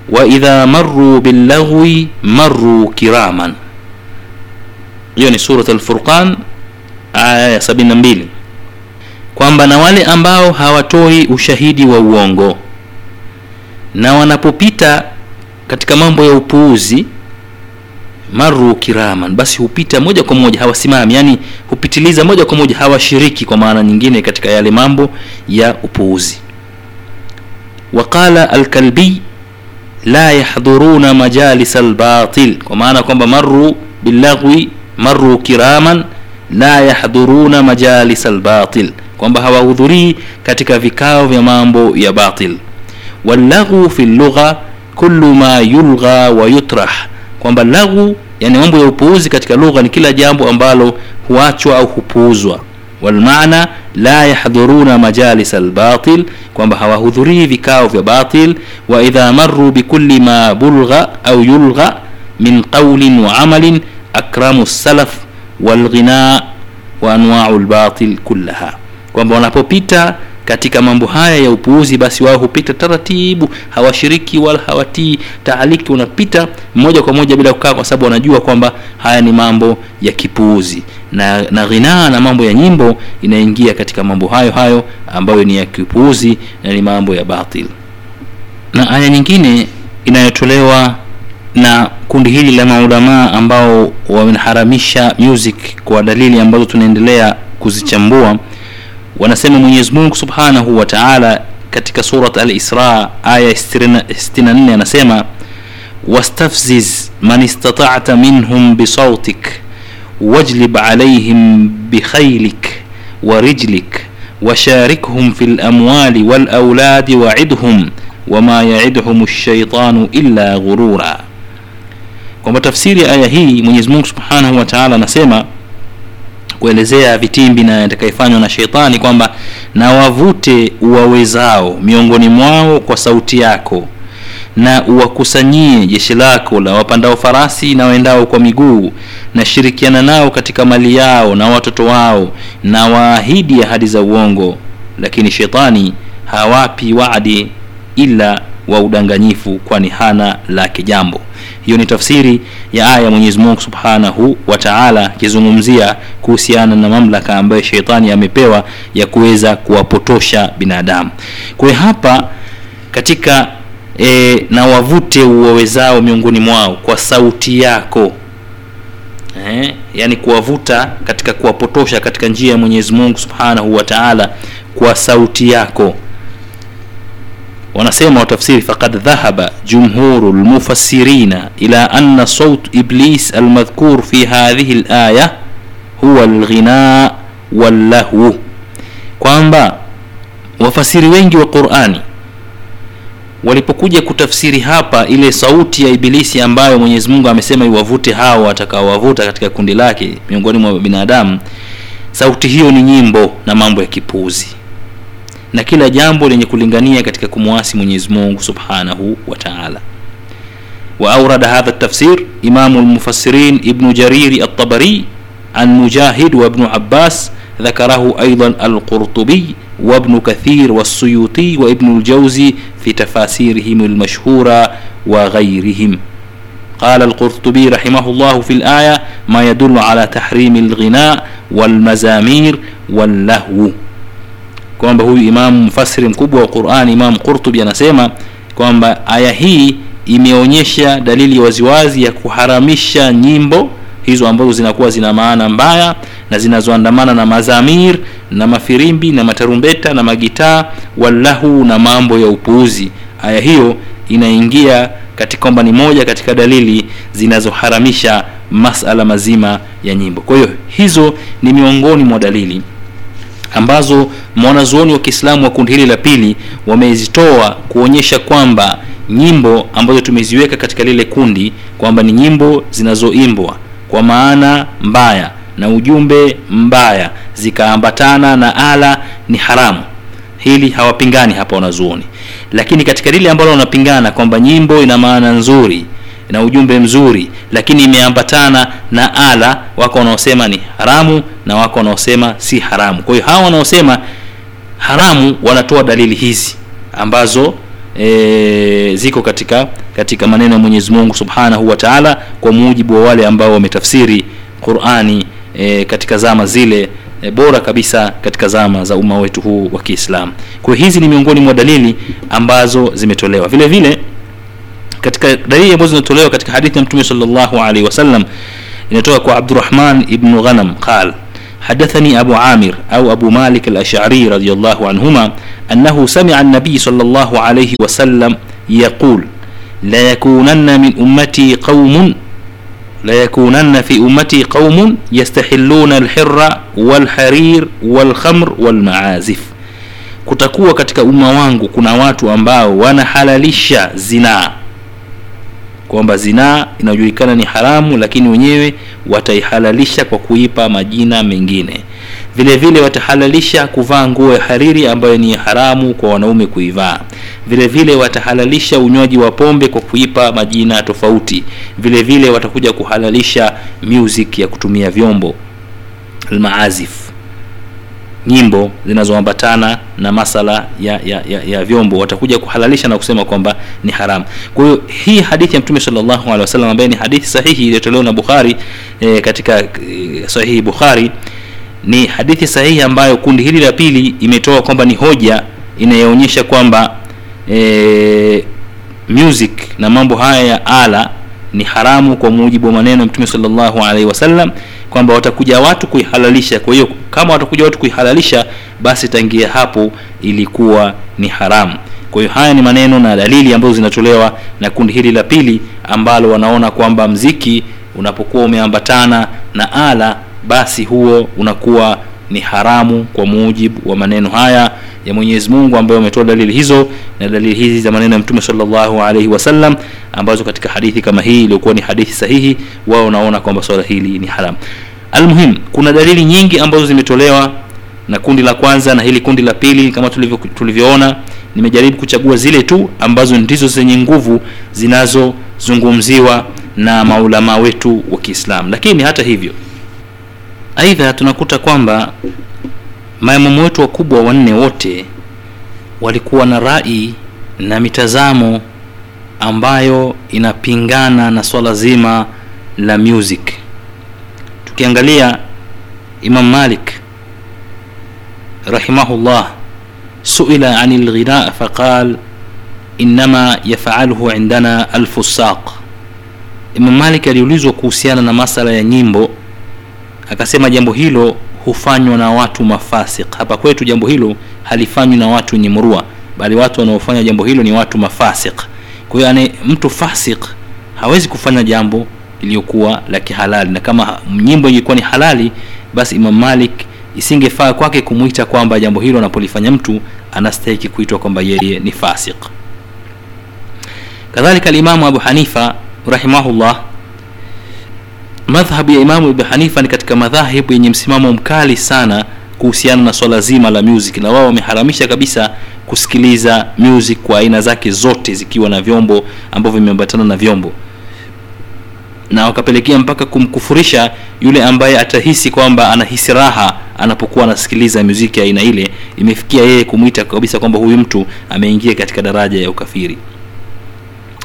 waidha maruu billaghwi maruu kiraman. Hiyo ni surat alfurqan aya ya 72 kwamba na wale ambao hawatoi ushahidi wa uongo na wanapopita katika mambo ya upuuzi maru kiraman basi hupita moja kwa moja hawasimami yani hupitiliza moja kwa moja hawashiriki kwa maana nyingine katika yale mambo ya upuuzi. Waqala alkalbi la yahdhuruna majalis albatil kwa maana kwamba maru billaghwi maru kiraman la yahdhuruna majalis albatil kwamba hawahudhurii katika vikao vya mambo ya batil wallaghu fi lugha kullu ma yulgha wa yutrah kwamba laghu yani mambo ya upuuzi katika lugha ni kila jambo ambalo huachwa au hupuuzwa walmaana la yahdhuruna majalis albatil kwamba hawahudhurii vikao vya batil wa idha marru bikulli ma bulgha au yulgha min qawlin wa amalin akramu salaf walghina wa anwau lbatil kullaha kwamba wanapopita katika mambo haya ya upuuzi basi wao hupita taratibu hawashiriki wala hawatii taaliki. Wanapita moja kwa moja bila kukaa kwa sababu wanajua kwamba haya ni mambo ya kipuuzi. Na na ghinaa na mambo ya nyimbo inaingia katika mambo hayo hayo ambayo ni ya kipuuzi na ni mambo ya batil. Na aya nyingine inayotolewa na kundi hili la maulamaa ambao wameharamisha music kwa dalili ambazo tunaendelea kuzichambua wanasema mwenyezi mungu subhanahu wa taala katika surat al-isra aya 64 anasema wastafziz man istata'ta minhum bisautik wajlib alaihim bikhailik warijlik وشاركهم في الأموال والأولاد وعدهم وما يعدهم الشيطان إلا غرورا ya aya hii mwenyezi mungu subhanahu wa taala anasema kuelezea vitimbi na yatakayofanywa na sheitani kwamba na wavute uwawezao miongoni mwao kwa sauti yako na uwakusanyie jeshi lako la wapandao farasi na waendao kwa miguu na shirikiana nao katika mali yao na watoto wao na waahidi ahadi za uongo. Lakini shetani hawapi wadi ila wa udanganyifu kwani hana lake jambo hiyo ni tafsiri ya aya mwenyezi mungu subhanahu wa taala akizungumzia kuhusiana na mamlaka ambayo sheitani amepewa ya kuweza kuwapotosha binadamu. Kwa hapa katika e, na wavute uwawezao miongoni mwao kwa sauti yako eh, yani kuwavuta katika kuwapotosha katika njia ya mwenyezi mungu subhanahu wa taala kwa sauti yako wanasema watafsiri faqad dhahaba jumhuru lmufassirina ila anna saut iblis almadhkur fi hadhihi laya huwa lghina wallahu kwamba wafasiri wengi wa qurani walipokuja kutafsiri hapa ile sauti ya ibilisi ambayo mwenyezi mungu amesema iwavute hao watakaowavuta katika kundi lake miongoni mwa binadamu sauti hiyo ni nyimbo na mambo ya kipuuzi na kila jambo lenye kulingania katika kumwasi mwenyezi mungu subhanahu wa taala. واورد هذا التفسير امام المفسرين ابن جرير الطبري عن مجاهد وابن عباس ذكره أيضا القرطبي وابن كثير والسيوطي وابن الجوزي في تفاسيرهم المشهوره وغيرهم قال القرطبي رحمه الله في الايه ما يدل على تحريم الغناء والمزامير واللهو kwamba huyu imamu mfasiri mkubwa wa qurani imamu qurtubi anasema kwamba aya hii imeonyesha dalili waziwazi ya kuharamisha nyimbo hizo ambazo zinakuwa zina maana mbaya na zinazoandamana na mazamir na mafirimbi na matarumbeta na magitaa wallahu na mambo ya upuuzi. Aya hiyo inaingia katika kwamba ni moja katika dalili zinazoharamisha masala mazima ya nyimbo. Kwa hiyo hizo ni miongoni mwa dalili ambazo mwanazuoni wa kiislamu wa kundi hili la pili wamezitoa kuonyesha kwamba nyimbo ambazo tumeziweka katika lile kundi kwamba ni nyimbo zinazoimbwa kwa maana mbaya na ujumbe mbaya zikaambatana na ala ni haramu. Hili hawapingani hapa wanazuoni. Lakini katika lile ambalo wanapingana kwamba nyimbo ina maana nzuri na ujumbe mzuri lakini imeambatana na ala wako wanaosema ni haramu na wako wanaosema si haramu. Kwa hiyo hawa wanaosema haramu wanatoa dalili hizi ambazo e, ziko katika katika maneno ya mwenyezi mungu subhanahu wa kwa mujibu wa wale ambao wametafsiri qurani e, katika zama zile e, bora kabisa katika zama za umma wetu huu wa kiislamu. Kwa hiyo hizi ni miongoni mwa dalili ambazo zimetolewa. Vile vile katika dalili ambazo zinatolewa katika hadithi ya mtume sallallahu alaihi wasallam inatoka kwa abdurrahman ibnu ghanam qal حدثني أبو عامر أو أبو مالك الأشعري رضي الله عنهما أنه سمع النبي صلى الله عليه وسلم يقول لا يكونن من أمتي قوم لا يكونن في أمتي قوم يستحلون الحر والحرير والخمر والمعازف kutakuwa katika umma wangu kuna watu ambao wanahalalisha zinaa kwamba zinaa inajulikana ni haramu lakini wenyewe wataihalalisha kwa kuipa majina mengine. Vile vile watahalalisha kuvaa nguo ya hariri ambayo ni haramu kwa wanaume kuivaa. Vile vile watahalalisha unywaji wa pombe kwa kuipa majina tofauti. Vile vile watakuja kuhalalisha music ya kutumia vyombo. Almaazif nyimbo zinazoambatana na masala ya, ya, ya, ya vyombo watakuja kuhalalisha na kusema kwamba ni haramu. Kwa hiyo hii hadithi ya mtume salllahu alehi wasallam ambaye ni hadithi sahihi iliyotolewa na bukhari e, katika e, sahihi bukhari ni hadithi sahihi ambayo kundi hili la pili imetoa kwamba ni hoja inayoonyesha kwamba e, music na mambo haya ya ala ni haramu kwa mujibu wa maneno ya mtume salllahu alaihi wasallam kwamba watakuja watu kuihalalisha. Kwa hiyo kama watakuja watu kuihalalisha basi tangia hapo ilikuwa ni haramu. Kwa hiyo haya ni maneno na dalili ambazo zinatolewa na kundi hili la pili ambalo wanaona kwamba mziki unapokuwa umeambatana na ala basi huo unakuwa ni haramu kwa mujibu wa maneno haya ya mwenyezi mungu ambayo wametoa dalili hizo na dalili hizi za maneno ya mtume salllahu alaihi wasallam ambazo katika hadithi kama hii iliyokuwa ni hadithi sahihi wao naona kwamba swala hili ni haramu almuhim kuna dalili nyingi ambazo zimetolewa na kundi la kwanza na hili kundi la pili. Kama tulivyo, tulivyoona nimejaribu kuchagua zile tu ambazo ndizo zenye nguvu zinazozungumziwa na maulamaa wetu wa kiislamu. Lakini hata hivyo aidha tunakuta kwamba maimamu wetu wakubwa wanne wote walikuwa na rai na mitazamo ambayo inapingana na swala zima la music. Tukiangalia imam malik rahimahullah suila ani lghina faqal inama yafaluhu indana alfusaq imam malik aliulizwa kuhusiana na masala ya nyimbo akasema jambo hilo hufanywa na watu mafasik hapa kwetu jambo hilo halifanywi na watu wenye murua bali watu wanaofanya jambo hilo ni watu mafasik kwa hiyo mtu fasik hawezi kufanya jambo iliyokuwa la kihalali. Na kama nyimbo ingekuwa ni halali basi imam malik isingefaa kwake kumwita kwamba jambo hilo anapolifanya mtu anastahiki kuitwa kwamba yeye ni fasik kadhalika alimamu abu hanifa rahimahullah madhhabu ya imamu ibn hanifa ni katika madhahibu yenye msimamo mkali sana kuhusiana na swala zima la music na wao wameharamisha kabisa kusikiliza music kwa aina zake zote zikiwa na vyombo ambavyo vimeambatana na vyombo. Na wakapelekea mpaka kumkufurisha yule ambaye atahisi kwamba anahisi raha anapokuwa anasikiliza muziki aina ile. Imefikia yeye kumwita kabisa kwamba huyu mtu ameingia katika daraja ya ukafiri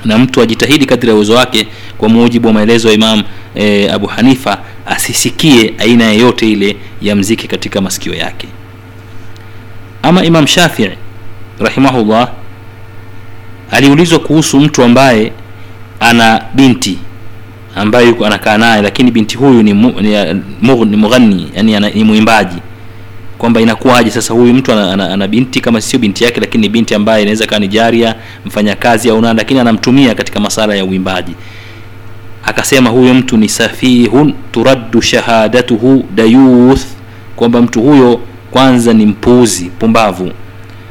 na mtu ajitahidi kadri ya uwezo wake kwa mujibu wa maelezo ya imam e, abu hanifa asisikie aina yeyote ile ya mziki katika masikio yake. Ama imam shafii rahimahullah aliulizwa kuhusu mtu ambaye ana binti ambaye yuko anakaa naye lakini binti huyu ni, mu, ni, ni mughani yani ni mwimbaji kwamba inakuwaje sasa huyu mtu ana, ana, ana binti kama sio binti yake lakini ni binti ambaye inaweza kaa ni jaria mfanyakazi au nani lakini anamtumia katika masala ya uimbaji. Akasema huyo mtu ni safihun turaddu shahadatuhu dayuth kwamba mtu huyo kwanza ni mpuuzi pumbavu.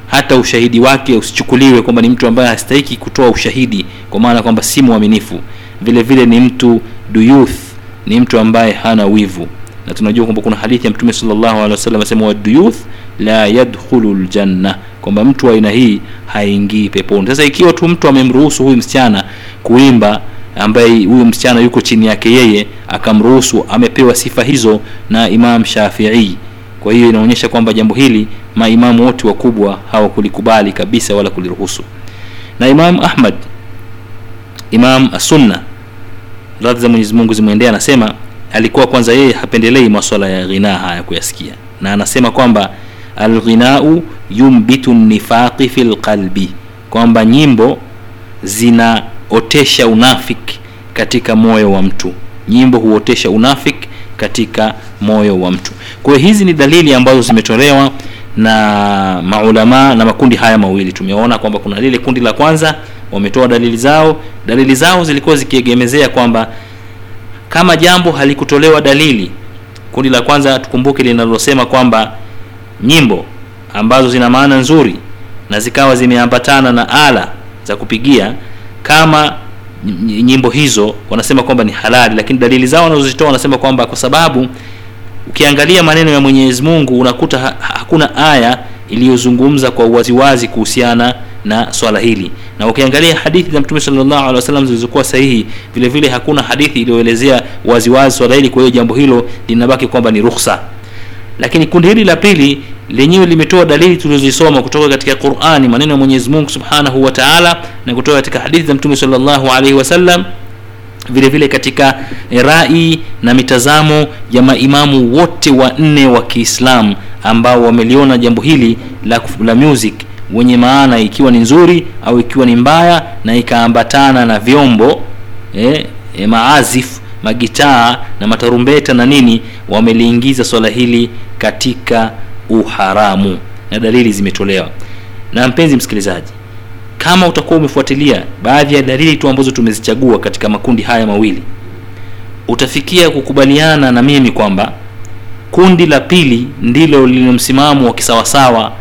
Hata ushahidi wake usichukuliwe kwamba ni mtu ambaye hastahiki kutoa ushahidi kwa maana kwamba si mwaminifu. Vile vile ni mtu duyuth ni mtu ambaye hana wivu na tunajua kwamba kuna hadithi ya mtume sallallahu alaihi wasallam asema waduyuth la yadkhulu ljanna kwamba mtu wa aina hii haingii peponi. Sasa ikiwa tu mtu amemruhusu huyu msichana kuimba ambaye huyu msichana yuko chini yake yeye akamruhusu amepewa sifa hizo na imam shafii. Kwa hiyo inaonyesha kwamba jambo hili maimamu wote wakubwa hawakulikubali kabisa wala kuliruhusu. Na imam ahmad imam asunna radhi za mwenyezi mungu zimwendea anasema alikuwa kwanza yeye hapendelei maswala ya ghinaa haya kuyasikia. Na anasema kwamba alghinau yumbitu nifaqi fi lqalbi kwamba nyimbo zinaotesha unafiki katika moyo wa mtu. Nyimbo huotesha unafiki katika moyo wa mtu. Kwa hiyo hizi ni dalili ambazo zimetolewa na maulamaa na makundi haya mawili. Tumeona kwamba kuna lile kundi la kwanza wametoa dalili zao. Dalili zao zilikuwa zikiegemezea kwamba kama jambo halikutolewa dalili kundi la kwanza tukumbuke linalosema kwamba nyimbo ambazo zina maana nzuri na zikawa zimeambatana na ala za kupigia kama nyimbo hizo wanasema kwamba ni halali lakini dalili zao wanazozitoa wanasema kwamba kwa sababu ukiangalia maneno ya mwenyezi mungu unakuta ha- hakuna aya iliyozungumza kwa uwaziwazi kuhusiana na swala hili. Na ukiangalia hadithi za mtume sallallahu zilizokuwa sahihi vile vile hakuna hadithi iliyoelezea waziwazi swala hili. Kwa hiyo jambo hilo linabaki kwamba ni rukhsa. Lakini kundi hili la pili lenyewe limetoa dalili tulizozisoma kutoka katika qurani maneno ya mwenyezi mungu subhanahu wa taala na kutoka katika hadithi za mtume sallallahu alaihi wasallam vile vile katika rai na mitazamo ya maimamu wote wanne wa kiislam ambao wameliona jambo hili la, la music wenye maana ikiwa ni nzuri au ikiwa ni mbaya na ikaambatana na vyombo eh, eh, maazif magitaa na matarumbeta na nini wameliingiza swala hili katika uharamu. Na dalili zimetolewa. Na mpenzi msikilizaji kama utakuwa umefuatilia baadhi ya dalili tu ambazo tumezichagua katika makundi haya mawili utafikia kukubaliana na mimi kwamba kundi la pili ndilo lina msimamo wa kisawasawa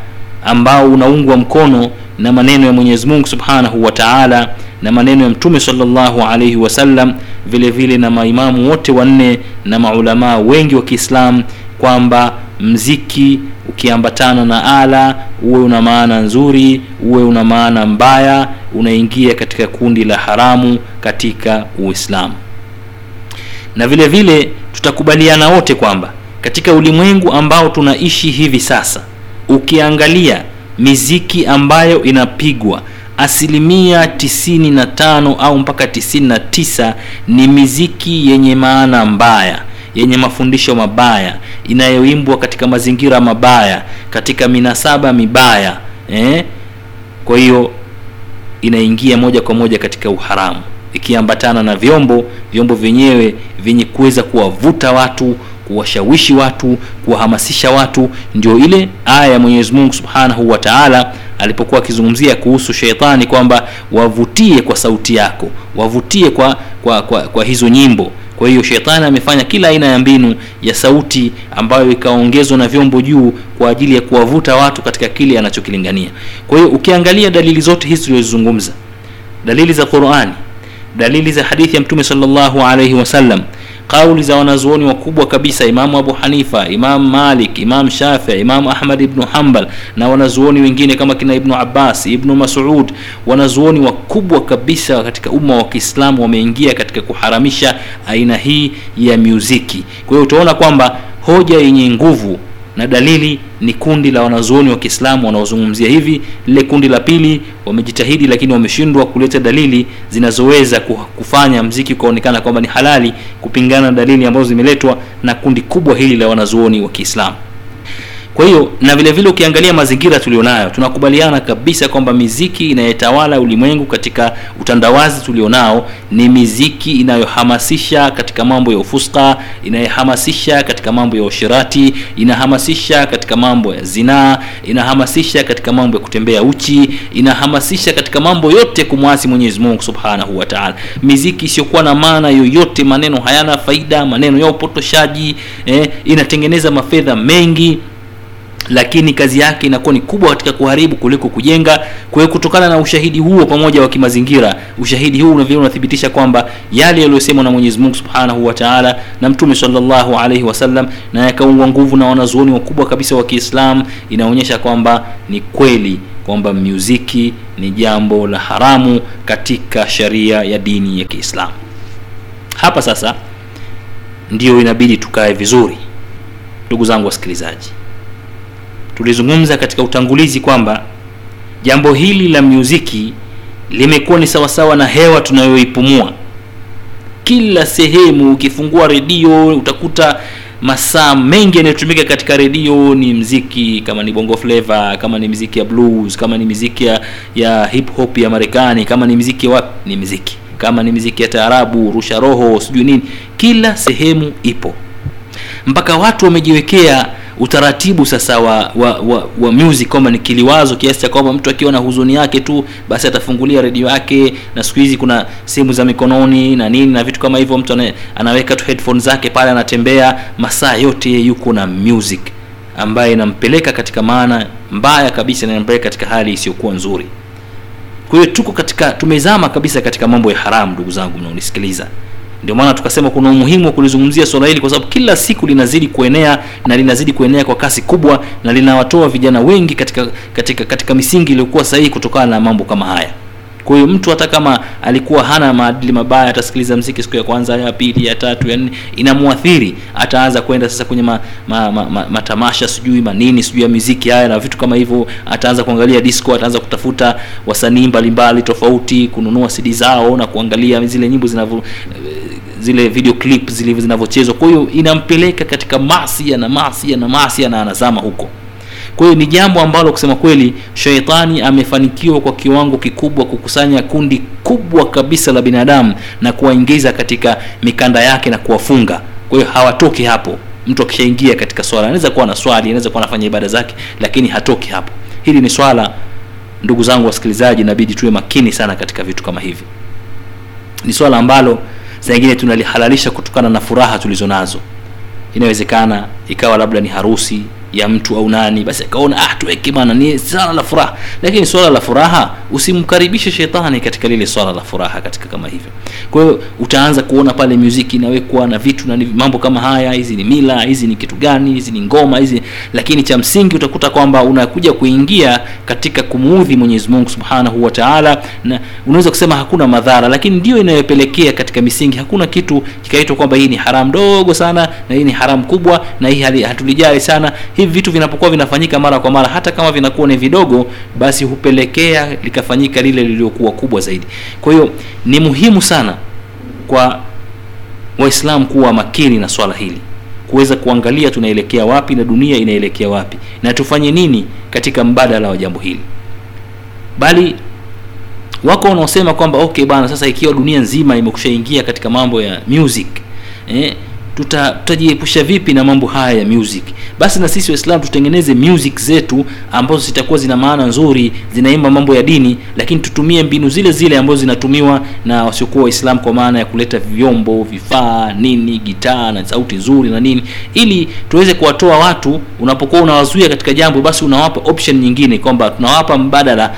ambao unaungwa mkono na maneno ya mwenyezi mungu subhanahu wa taala na maneno ya mtume salllahu alaihi wasallam vile vile na maimamu wote wanne na maulamaa wengi wa Kiislamu kwamba mziki ukiambatana na ala uwe una maana nzuri uwe una maana mbaya unaingia katika kundi la haramu katika uislamu. Na vile vile tutakubaliana wote kwamba katika ulimwengu ambao tunaishi hivi sasa ukiangalia miziki ambayo inapigwa asilimia 95 au mpaka 99 ni miziki yenye maana mbaya yenye mafundisho mabaya inayoimbwa katika mazingira mabaya katika minasaba mibaya eh? kwa hiyo inaingia moja kwa moja katika uharamu ikiambatana na vyombo vyombo vyenyewe vyenye kuweza kuwavuta watu kuwashawishi watu kuwahamasisha watu. Ndio ile aya ya mwenyezi mungu subhanahu wa taala alipokuwa akizungumzia kuhusu sheitani kwamba wavutie kwa sauti yako wavutie kwa kwa, kwa, kwa hizo nyimbo. Kwa hiyo shetani amefanya kila aina ya mbinu ya sauti ambayo ikaongezwa na vyombo juu kwa ajili ya kuwavuta watu katika kile anachokilingania. Kwa hiyo ukiangalia dalili zote hizi tulizozungumza dalili za qurani dalili za hadithi ya mtume salllahu alaihi wasallam kauli za wanazuoni wakubwa kabisa imamu abu hanifa imam malik imam shafii imam ahmad ibnu hambal na wanazuoni wengine kama kina ibnu abbas ibnu masud. Wanazuoni wakubwa kabisa katika umma wa kiislamu wameingia katika kuharamisha aina hii ya muziki. Kwa hiyo utaona kwamba hoja yenye nguvu na dalili ni kundi la wanazuoni wa kiislamu wanaozungumzia hivi. Lile kundi la pili wamejitahidi lakini wameshindwa kuleta dalili zinazoweza kufanya mziki ukaonekana kwamba ni halali kupingana na dalili ambazo zimeletwa na kundi kubwa hili la wanazuoni wa kiislamu kwa hiyo na vile vile ukiangalia mazingira tulionayo tunakubaliana kabisa kwamba miziki inayetawala ulimwengu katika utandawazi tulionao ni miziki inayohamasisha katika mambo ya ufuska inayohamasisha katika mambo ya ushirati inahamasisha katika mambo ya zinaa inahamasisha katika mambo ya kutembea uchi inahamasisha katika mambo yote kumwasi mwenyezi mungu subhanahu wa miziki isiyokuwa na maana yoyote maneno hayana faida maneno ya upotoshaji eh, inatengeneza mafedha mengi lakini kazi yake inakuwa ni kubwa katika kuharibu kuliko kujenga. Kwa hiyo kutokana na ushahidi huo pamoja wa kimazingira ushahidi huu unavyo unathibitisha kwamba yale yaliyosemwa na mwenyezi mungu subhanahu wa taala na mtume salllahu alaihi wasallam na yakaungwa nguvu na wanazuoni wakubwa kabisa wa Kiislamu, inaonyesha kwamba ni kweli kwamba muziki ni jambo la haramu katika sharia ya dini ya kiislamu. Hapa sasa ndiyo inabidi tukae vizuri. Ndugu zangu wasikilizaji tulizungumza katika utangulizi kwamba jambo hili la muziki limekuwa ni sawasawa na hewa tunayoipumua. Kila sehemu ukifungua redio utakuta masaa mengi yanayotumika katika redio. Ni mziki kama ni bongo flava kama ni mziki ya blues kama ni mziki ya, ya hip hop ya marekani kama ni mziki wapi? Ni mziki kama ni mziki ya taarabu rusha roho sijui nini. Kila sehemu ipo. Mpaka watu wamejiwekea utaratibu sasa wa wa, wa, wa music kwamba ni kiliwazo kiasi cha kwamba mtu akiwa na huzuni yake tu basi atafungulia redio yake na siku hizi kuna simu za mikononi na nini na vitu kama hivyo mtu ana, anaweka tu headphone zake pale anatembea masaa yote yuko na music ambaye inampeleka katika maana mbaya kabisa na katika hali isiyokuwa nzuri. Kwa hiyo tuko katika tumezama kabisa katika mambo ya haramu ndugu zangu mnaonisikiliza ndio maana tukasema kuna umuhimu wa kulizungumzia swala hili kwa sababu kila siku linazidi kuenea na linazidi kuenea kwa kasi kubwa na linawatoa vijana wengi katika katika katika misingi iliyokuwa sahihi kutokana na mambo kama haya kwa hiyo mtu hata kama alikuwa hana maadili mabaya atasikiliza mziki siku ya kwanza ya pili ya tatu ya nne inamwathiri ataanza kwenda sasa kwenye ma, ma, ma, ma, matamasha sijui manini sijui ya miziki haya na vitu kama hivyo ataanza kuangalia disco ataanza kutafuta wasanii mbalimbali tofauti kununua cd zao na kuangalia zile nyimbo zinavyo zile video clip zilivyo zinavyochezwa. Kwa hiyo inampeleka katika masia na masia na masia na anazama huko kwa hiyo ni jambo ambalo kusema kweli sheitani amefanikiwa kwa kiwango kikubwa kukusanya kundi kubwa kabisa la binadamu na kuwaingiza katika mikanda yake na kuwafunga. Kwa hiyo hawatoki hapo. Mtu akishaingia katika swala anaweza kuwa na swali anaweza kuwa anafanya ibada zake lakini hatoki hapo. Hili ni swala ndugu zangu wasikilizaji inabidi tuwe makini sana katika vitu kama hivi. Ni swala ambalo saa nyingine tunalihalalisha kutokana na furaha tulizo inawezekana ikawa labda ni harusi ya mtu au nani basi akaona ah tuweke bana ni swala la furaha. Lakini swala la furaha usimkaribishe shetani katika lile swala la furaha katika kama hivyo. Kwa hiyo utaanza kuona pale muziki inawekwa na vitu na mambo kama haya hizi ni mila hizi ni kitu gani hizi ni ngoma hizi lakini cha msingi utakuta kwamba unakuja kuingia katika kumuudhi mwenyezi mungu subhanahu wa taala na unaweza kusema hakuna madhara lakini ndio inayopelekea katika misingi hakuna kitu kikaitwa kwamba hii ni haramu dogo sana na hii ni haramu kubwa na hii hatulijali sana hivi vitu vinapokuwa vinafanyika mara kwa mara hata kama vinakuwa ni vidogo basi hupelekea likafanyika lile liliokuwa kubwa zaidi. Kwa hiyo ni muhimu sana kwa waislamu kuwa makini na swala hili. Kuweza kuangalia tunaelekea wapi na dunia inaelekea wapi na tufanye nini katika mbadala wa jambo hili. Bali wako wanaosema kwamba okay bana sasa ikiwa dunia nzima imekushaingia katika mambo ya music eh, tuta tutajiepusha vipi na mambo haya ya music? Basi na sisi waislamu tutengeneze music zetu ambazo zitakuwa zina maana nzuri zinaimba mambo ya dini lakini tutumie mbinu zile zile ambazo zinatumiwa na wasiokuwa waislamu kwa maana ya kuleta vyombo vifaa nini gitaa na sauti nzuri na nini. Ili tuweze kuwatoa watu unapokuwa unawazuia katika jambo basi unawapa option nyingine kwamba tunawapa mbadala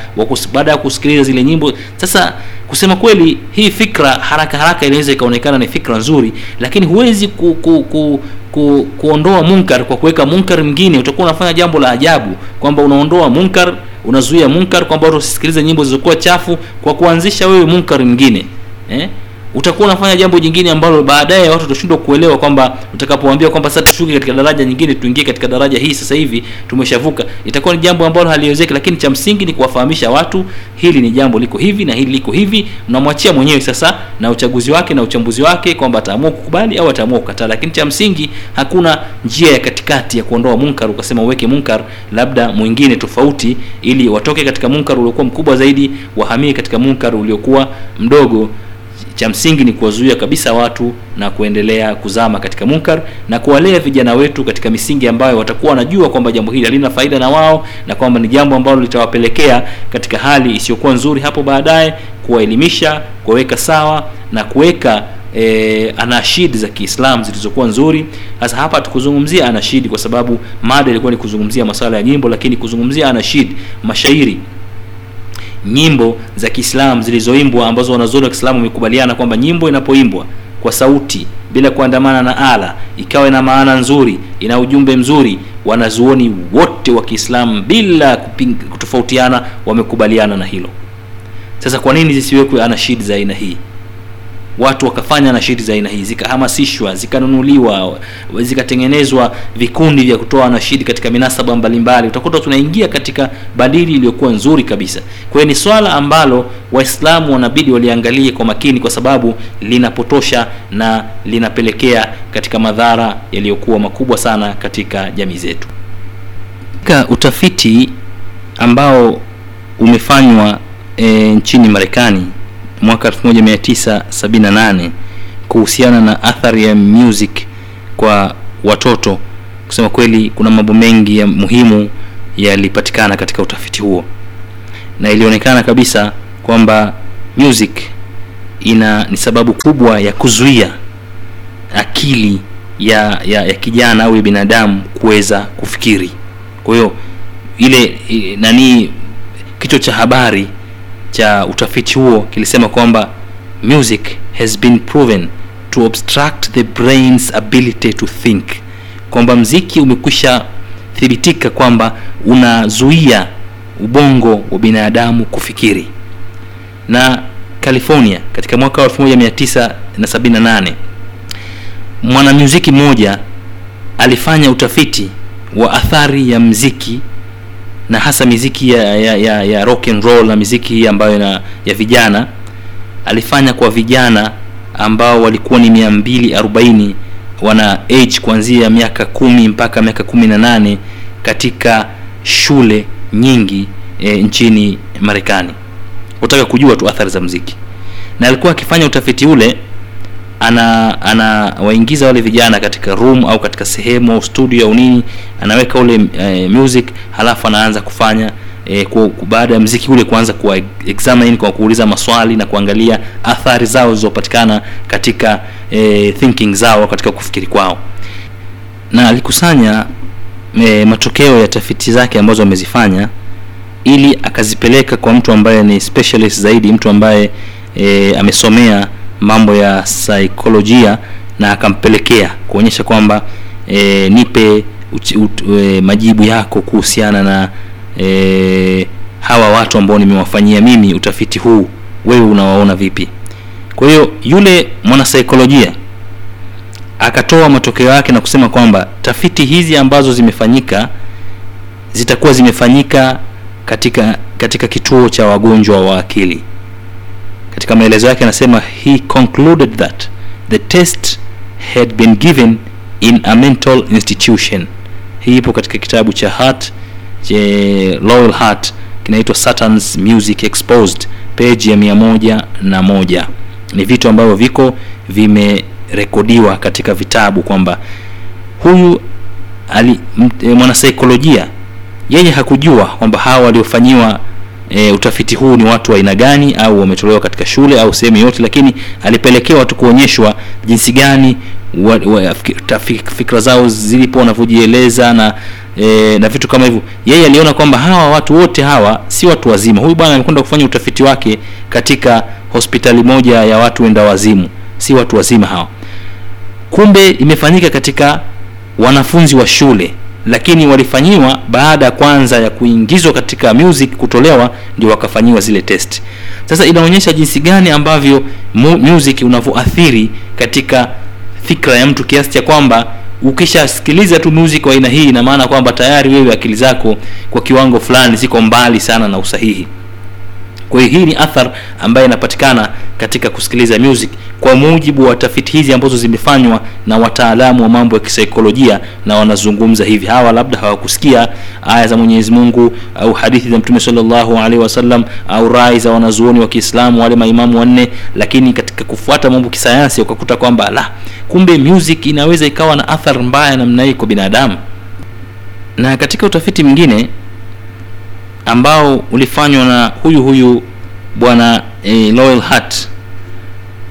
baada ya kusikiliza zile nyimbo. Sasa kusema kweli hii fikra haraka haraka inaweza ikaonekana ni fikra nzuri lakini huwezi ku, ku, ku, ku, kuondoa munkar kwa kuweka munkar mwingine utakuwa unafanya jambo la ajabu kwamba unaondoa munkar unazuia munkar kwamba watu wasisikilize nyimbo zilizokuwa chafu kwa kuanzisha wewe munkar mwingine eh? Utakuwa unafanya jambo jingine ambalo baadaye watu watashindwa kuelewa kwamba utakapoambia kwamba sasa tushuke katika daraja nyingine tuingie katika daraja hii sasa hivi tumeshavuka. Itakuwa ni jambo ambalo haliwezeki lakini cha msingi ni kuwafahamisha watu hili ni jambo liko hivi na hili liko hivi. Mnamwachia mwenyewe sasa na uchaguzi wake na uchambuzi wake kwamba ataamua kukubali au ataamua kukataa. Lakini cha msingi hakuna njia ya katikati ya kuondoa munkar ukasema uweke munkar labda mwingine tofauti ili watoke katika munkar uliokuwa mkubwa zaidi wahamie katika munkar uliokuwa mdogo cha msingi ni kuwazuia kabisa watu na kuendelea kuzama katika munkar na kuwalea vijana wetu katika misingi ambayo watakuwa wanajua kwamba jambo hili halina faida na wao na kwamba ni jambo ambalo litawapelekea katika hali isiyokuwa nzuri hapo baadaye kuwaelimisha kuwaweka sawa na kuweka e, anashid za Kiislamu zilizokuwa nzuri. Sasa hapa hatukuzungumzia anashid kwa sababu mada ilikuwa ni kuzungumzia masuala ya nyimbo, lakini kuzungumzia anashid, mashairi nyimbo za Kiislamu zilizoimbwa ambazo wanazuoni wa Kiislamu wamekubaliana kwamba nyimbo inapoimbwa kwa sauti bila kuandamana na ala, ikawa ina maana nzuri, ina ujumbe mzuri, wanazuoni wote wa Kiislamu bila kutofautiana wamekubaliana na hilo. Sasa kwa nini zisiwekwe anashid za aina hii? Watu wakafanya nashidi za aina hii zikahamasishwa, zikanunuliwa, zikatengenezwa vikundi vya kutoa nashidi katika minasaba mbalimbali, utakuta tunaingia katika badili iliyokuwa nzuri kabisa. Kwa hiyo ni swala ambalo Waislamu wanabidi waliangalie kwa makini, kwa sababu linapotosha na linapelekea katika madhara yaliyokuwa makubwa sana katika jamii zetu. Katika utafiti ambao umefanywa e, nchini Marekani mwaka 1978 kuhusiana na athari ya music kwa watoto. Kusema kweli, kuna mambo mengi ya muhimu yalipatikana katika utafiti huo, na ilionekana kabisa kwamba music ina ni sababu kubwa ya kuzuia akili ya, ya, ya kijana au ya binadamu kuweza kufikiri. Kwa hiyo ile nani, kichwa cha habari cha utafiti huo kilisema kwamba music has been proven to obstruct the brain's ability to think, kwamba mziki umekwisha thibitika kwamba unazuia ubongo wa binadamu kufikiri. Na California katika mwaka wa 1978 mwanamuziki mmoja alifanya utafiti wa athari ya mziki na hasa miziki ya, ya, ya, ya rock and roll na miziki hii ambayo na, ya vijana. Alifanya kwa vijana ambao walikuwa ni 240 wana age kuanzia miaka kumi mpaka miaka kumi na nane katika shule nyingi e, nchini Marekani. Utaka kujua tu athari za mziki, na alikuwa akifanya utafiti ule ana anawaingiza wale vijana katika room au katika sehemu au studio au nini, anaweka ule e, music halafu anaanza kufanya e, baada ya mziki ule kuanza kuwa examine kwa kuuliza maswali na kuangalia athari zao zilizopatikana katika e, thinking zao katika kufikiri kwao, na alikusanya e, matokeo ya tafiti zake ambazo amezifanya ili akazipeleka kwa mtu ambaye ni specialist zaidi, mtu ambaye e, amesomea mambo ya saikolojia na akampelekea kuonyesha kwamba e, nipe uchi, ut, e, majibu yako kuhusiana na e, hawa watu ambao nimewafanyia mimi utafiti huu, wewe unawaona vipi? Kwa hiyo yule mwanasaikolojia akatoa matokeo yake na kusema kwamba tafiti hizi ambazo zimefanyika zitakuwa zimefanyika katika katika kituo cha wagonjwa wa akili. Katika maelezo yake anasema he concluded that the test had been given in a mental institution. Hii ipo katika kitabu cha Hart je, Loyal Heart kinaitwa Saturn's Music Exposed, page ya mia moja na moja. Ni vitu ambavyo viko vimerekodiwa katika vitabu kwamba huyu ali mwanasaikolojia yeye hakujua kwamba hawa waliofanyiwa e, utafiti huu ni watu wa aina gani au wametolewa katika shule au sehemu yote, lakini alipelekewa tu kuonyeshwa jinsi gani wa, wa, fikra zao zilipo wanavyojieleza na e, na vitu kama hivyo. Yeye aliona kwamba hawa watu wote hawa si watu wazima. Huyu bwana amekwenda kufanya utafiti wake katika hospitali moja ya watu wenda wazimu, si watu wazima hawa. Kumbe imefanyika katika wanafunzi wa shule lakini walifanyiwa baada ya kwanza ya kuingizwa katika music kutolewa, ndio wakafanyiwa zile test. Sasa inaonyesha jinsi gani ambavyo mu, music unavyoathiri katika fikra ya mtu kiasi cha kwamba ukishasikiliza tu music wa aina hii, ina maana kwamba tayari wewe akili zako kwa kiwango fulani ziko mbali sana na usahihi. Kwa hiyo hii ni athar ambayo inapatikana katika kusikiliza music kwa mujibu wa tafiti hizi ambazo zimefanywa na wataalamu wa mambo ya kisaikolojia, na wanazungumza hivi. Hawa labda hawakusikia aya za Mwenyezi Mungu au hadithi za Mtume sallallahu alaihi wasallam au rai za wanazuoni wa Kiislamu wale maimamu wanne, lakini katika kufuata mambo kisayansi ukakuta kwamba la, kumbe music inaweza ikawa na athar mbaya namna hii kwa binadamu. Na katika utafiti mwingine ambao ulifanywa na huyu huyu bwana e, Loyal Hart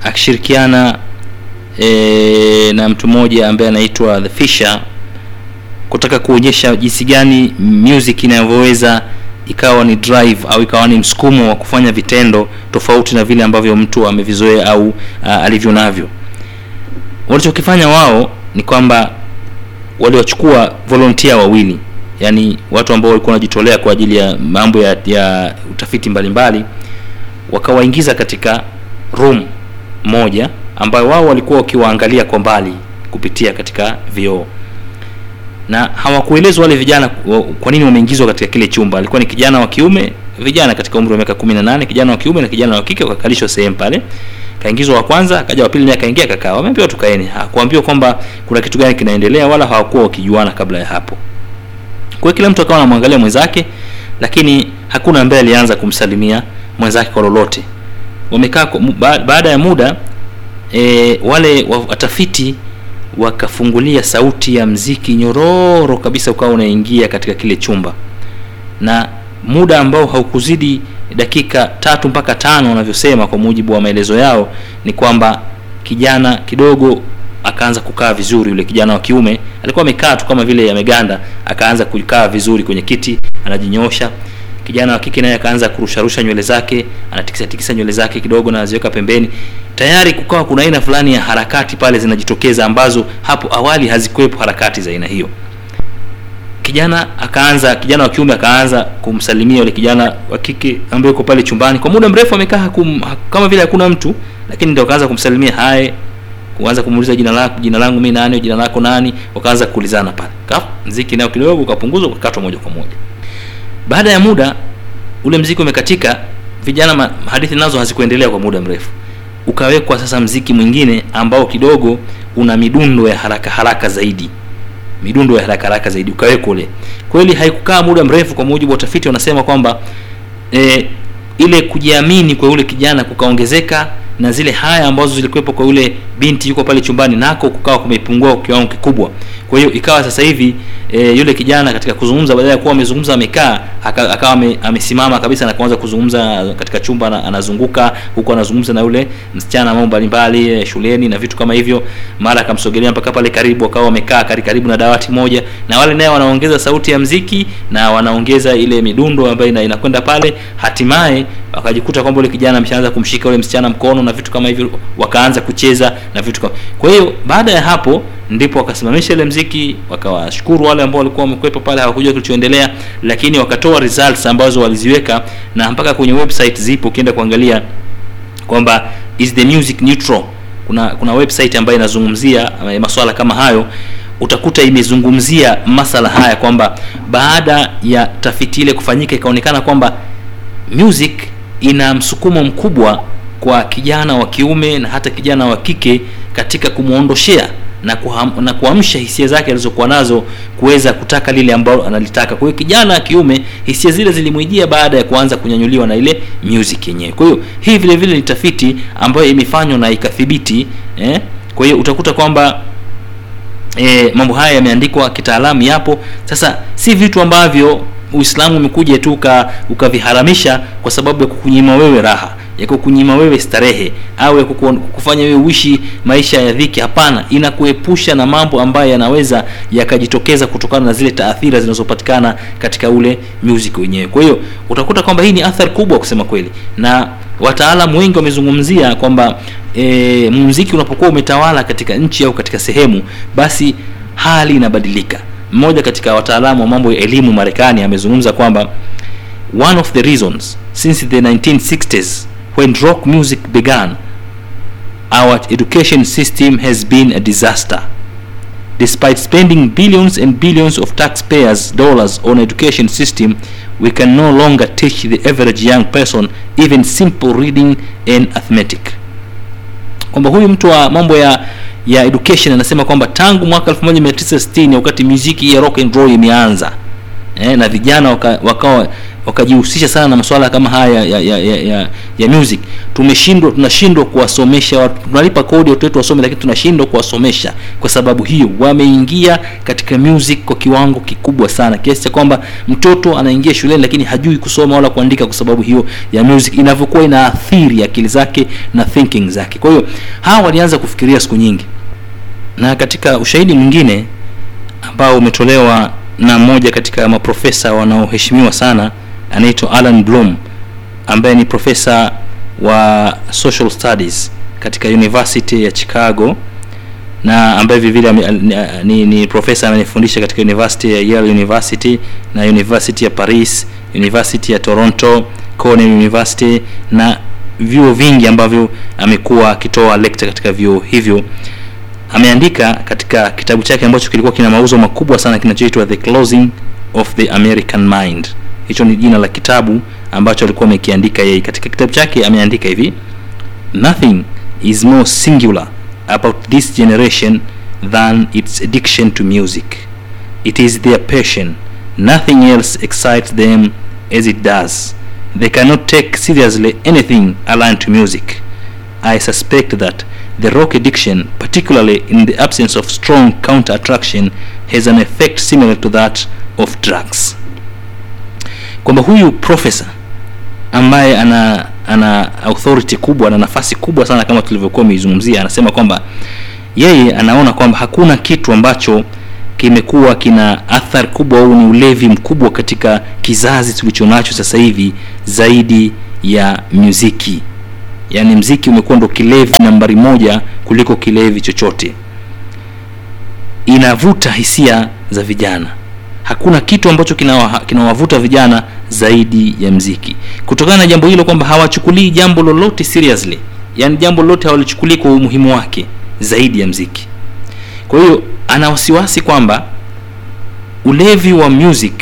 akishirikiana e, na mtu mmoja ambaye anaitwa The Fisher kutaka kuonyesha jinsi gani music inavyoweza ikawa ni drive au ikawa ni msukumo wa kufanya vitendo tofauti na vile ambavyo mtu amevizoea au uh, alivyo navyo. Walichokifanya wao ni kwamba waliwachukua volunteer wawili yani watu ambao walikuwa wanajitolea kwa ajili ya mambo ya, ya utafiti mbalimbali wakawaingiza katika room moja ambayo wao walikuwa wakiwaangalia kwa mbali kupitia katika vioo. Na hawakuelezwa wale vijana wa- kwa nini wameingizwa katika kile chumba. Alikuwa ni kijana wa kiume vijana katika umri wa miaka kumi na nane kijana wa kiume na kijana wa kike wakakalishwa sehemu pale. Kaingizwa wa kwanza akaja wa naye akaingia akakaa. Wameambiwa tukaeni. Hakuambiwa kwamba kuna kitu gani kinaendelea wala hawakuwa wakijuana kabla ya hapo kwa kila mtu akawa anamwangalia mwenzake lakini hakuna ambaye alianza kumsalimia mwenzake kwa lolote. Wamekaa baada ya muda e, wale watafiti wakafungulia sauti ya mziki nyororo kabisa ukawa unaingia katika kile chumba. Na muda ambao haukuzidi dakika tatu mpaka tano wanavyosema kwa mujibu wa maelezo yao ni kwamba kijana kidogo akaanza kukaa vizuri. Yule kijana wa kiume alikuwa amekaa tu kama vile ameganda akaanza kukaa vizuri kwenye kiti anajinyosha. Kijana wa kike naye akaanza kurusharusha nywele zake anatikisa tikisa nywele zake kidogo na aziweka pembeni. Tayari kukawa kuna aina fulani ya harakati pale zinajitokeza ambazo hapo awali hazikuwepo harakati za aina hiyo. Kijana akaanza kijana wa kiume akaanza kumsalimia yule kijana wa kike ambaye yuko pale chumbani. Kwa muda mrefu amekaa kama vile hakuna mtu lakini ndio akaanza kumsalimia. Haye kuanza kumuuliza jina lako jina langu mimi nani jina lako nani wakaanza kuulizana pale. Mziki nao kidogo ukapunguzwa ukakatwa moja kwa moja. Baada ya muda ule mziki umekatika vijana hadithi nazo hazikuendelea kwa muda mrefu. Ukawekwa sasa mziki mwingine ambao kidogo una midundo ya haraka haraka zaidi. Midundo ya haraka haraka zaidi ukawekwa ule. Kweli haikukaa muda mrefu kwa mujibu wa utafiti wanasema kwamba e, ile kujiamini kwa yule kijana kukaongezeka na zile haya ambazo zilikuwepo kwa yule binti yuko pale chumbani nako kukawa kumepungua kiwango kikubwa. Kwa hiyo ikawa sasa hivi e, yule kijana katika kuzungumza badala ya kuwa amezungumza amekaa akawa amesimama kabisa na kuanza kuzungumza katika chumba na, anazunguka huku anazungumza na yule msichana mambo mbalimbali eh, shuleni na vitu kama hivyo. Mara akamsogelea mpaka pale karibu akawa wamekaa kari- karibu na dawati moja na wale naye wanaongeza sauti ya mziki na wanaongeza ile midundo ambayo ina- inakwenda pale. Hatimaye wakajikuta kwamba yule kijana ameshaanza kumshika yule msichana mkono na vitu kama hivyo wakaanza kucheza na vitu kama kwa hiyo baada ya hapo ndipo wakasimamisha ile mziki wakawashukuru wale ambao walikuwa wamekwepo pale hawakujua kilichoendelea lakini wakatoa results ambazo waliziweka na mpaka kwenye website zipo ukienda kuangalia kwamba is the music neutral. Kuna kuna website ambayo inazungumzia eh, masuala kama hayo. Utakuta imezungumzia masala haya kwamba baada ya tafiti ile kufanyika ikaonekana kwamba music ina msukumo mkubwa kwa kijana wa kiume na hata kijana wa kike katika kumwondoshea na kuham, na kuamsha hisia zake alizokuwa nazo kuweza kutaka lile ambalo analitaka. Kwa hiyo kijana wa kiume hisia zile zilimwijia baada ya kuanza kunyanyuliwa na ile music yenyewe. Kwa hiyo hii vile vile ni tafiti ambayo imefanywa na ikathibiti eh? kwa hiyo utakuta kwamba eh, mambo haya yameandikwa kitaalamu yapo. Sasa si vitu ambavyo uislamu umekuja tu ukaviharamisha kwa sababu ya kukunyima wewe raha ya kukunyima wewe starehe au ya kuku- kukufanya wewe uishi maisha ya dhiki. Hapana inakuepusha na mambo ambayo yanaweza yakajitokeza kutokana na zile taathira zinazopatikana katika ule music wenyewe. Kwa hiyo utakuta kwamba hii ni athari kubwa kusema kweli. Na wataalamu wengi wamezungumzia kwamba e, muziki unapokuwa umetawala katika nchi au katika sehemu basi hali inabadilika. Mmoja katika wataalamu wa mambo ya elimu marekani amezungumza kwamba one of the reasons since the 1960s when rock music began our education system has been a disaster Despite spending billions and billions of taxpayers' dollars on education system, we can no longer teach the average young person even simple reading and arithmetic. Kwamba huyu mtu wa mambo ya ya education anasema kwamba tangu mwaka 1960 wakati muziki ya rock and roll imeanza eh, na vijana waka- wakawa wakajihusisha sana na masuala kama haya ya, ya, ya, ya, ya music. Tumeshindwa tunashindwa kuwasomesha watu. Tunalipa kodi watu wetu wasome lakini tunashindwa kuwasomesha. Kwa sababu hiyo wameingia katika music kwa kiwango kikubwa sana. Kiasi cha kwamba mtoto anaingia shuleni lakini hajui kusoma wala kuandika kwa sababu hiyo ya music. Inavyokuwa inaathiri akili zake na thinking zake. Kwa hiyo hawa walianza kufikiria siku nyingi. Na katika ushahidi mwingine ambao umetolewa na mmoja katika maprofesa wanaoheshimiwa sana anaitwa Alan Bloom ambaye ni profesa wa social studies katika University ya Chicago na ambaye vile vile ni, ni, ni profesa anayefundisha katika University ya Yale University na University ya Paris, University ya Toronto, Cornell University na vyuo vingi ambavyo amekuwa akitoa lecture katika vyuo hivyo ameandika katika kitabu chake ambacho kilikuwa kina mauzo makubwa sana kinachoitwa The Closing of the American Mind. Hicho ni jina la kitabu ambacho alikuwa amekiandika yeye. Katika kitabu chake ameandika hivi: Nothing is more singular about this generation than its addiction to music. It is their passion. Nothing else excites them as it does. They cannot take seriously anything aligned to music. I suspect that the rock addiction, particularly in the absence of strong counter attraction, has an effect similar to that of drugs. Kwamba huyu profesa ambaye ana ana authority kubwa na nafasi kubwa sana kama tulivyokuwa umeizungumzia, anasema kwamba yeye anaona kwamba hakuna kitu ambacho kimekuwa kina athari kubwa au ni ulevi mkubwa katika kizazi tulichonacho sasa hivi zaidi ya muziki. Yaani mziki umekuwa ndo kilevi nambari moja kuliko kilevi chochote. Inavuta hisia za vijana hakuna kitu ambacho kinawavuta kinawavuta vijana zaidi ya mziki. Kutokana na jambo hilo kwamba hawachukulii jambo lolote seriously yaani jambo lolote hawalichukulii kwa umuhimu wake zaidi ya mziki. Kwa hiyo ana wasiwasi kwamba ulevi wa music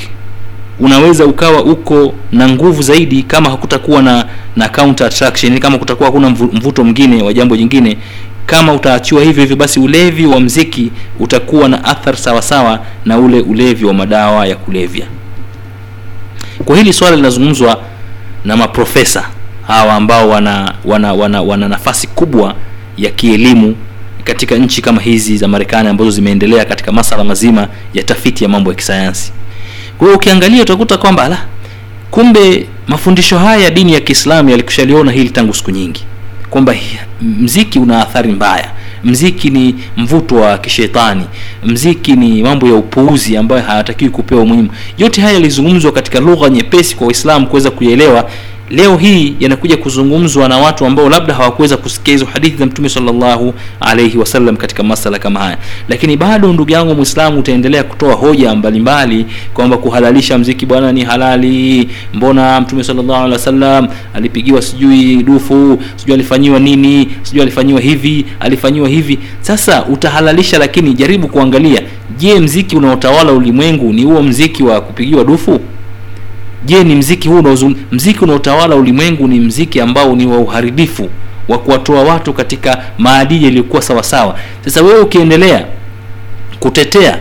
unaweza ukawa uko na nguvu zaidi kama hakutakuwa na na counter attraction kama kutakuwa hakuna mvuto mwingine wa jambo jingine kama utaachiwa hivyo hivyo basi ulevi wa mziki utakuwa na athari sawasawa na ule ulevi wa madawa ya kulevya kwa hili swala linazungumzwa na maprofesa hawa ambao wana wana, wana, wana nafasi kubwa ya kielimu katika nchi kama hizi za Marekani ambazo zimeendelea katika masala mazima ya tafiti ya mambo ya kisayansi. Kwa hiyo ukiangalia utakuta kwamba la kumbe mafundisho haya ya dini ya Kiislamu yalikushaliona hili tangu siku nyingi, kwamba mziki una athari mbaya, mziki ni mvuto wa kishetani, mziki ni mambo ya upuuzi ambayo hayatakiwi kupewa umuhimu. Yote haya yalizungumzwa katika lugha nyepesi kwa Waislamu kuweza kuielewa. Leo hii yanakuja kuzungumzwa na watu ambao labda hawakuweza kusikia hizo hadithi za Mtume sallallahu alaihi wasallam katika masala kama haya, lakini bado ndugu yangu mwislamu utaendelea kutoa hoja mbalimbali kwamba kuhalalisha mziki bwana ni halali. Mbona Mtume sallallahu alaihi wasallam alipigiwa sijui dufu, sijui alifanyiwa nini, sijui alifanyiwa hivi, alifanyiwa hivi. Sasa utahalalisha, lakini jaribu kuangalia, je, mziki unaotawala ulimwengu ni huo mziki wa kupigiwa dufu? Je ni mziki huu unaozung... mziki unaotawala ulimwengu ni mziki ambao ni wa uharibifu wa kuwatoa watu katika maadili yaliyokuwa sawasawa. Sasa wewe ukiendelea kutetea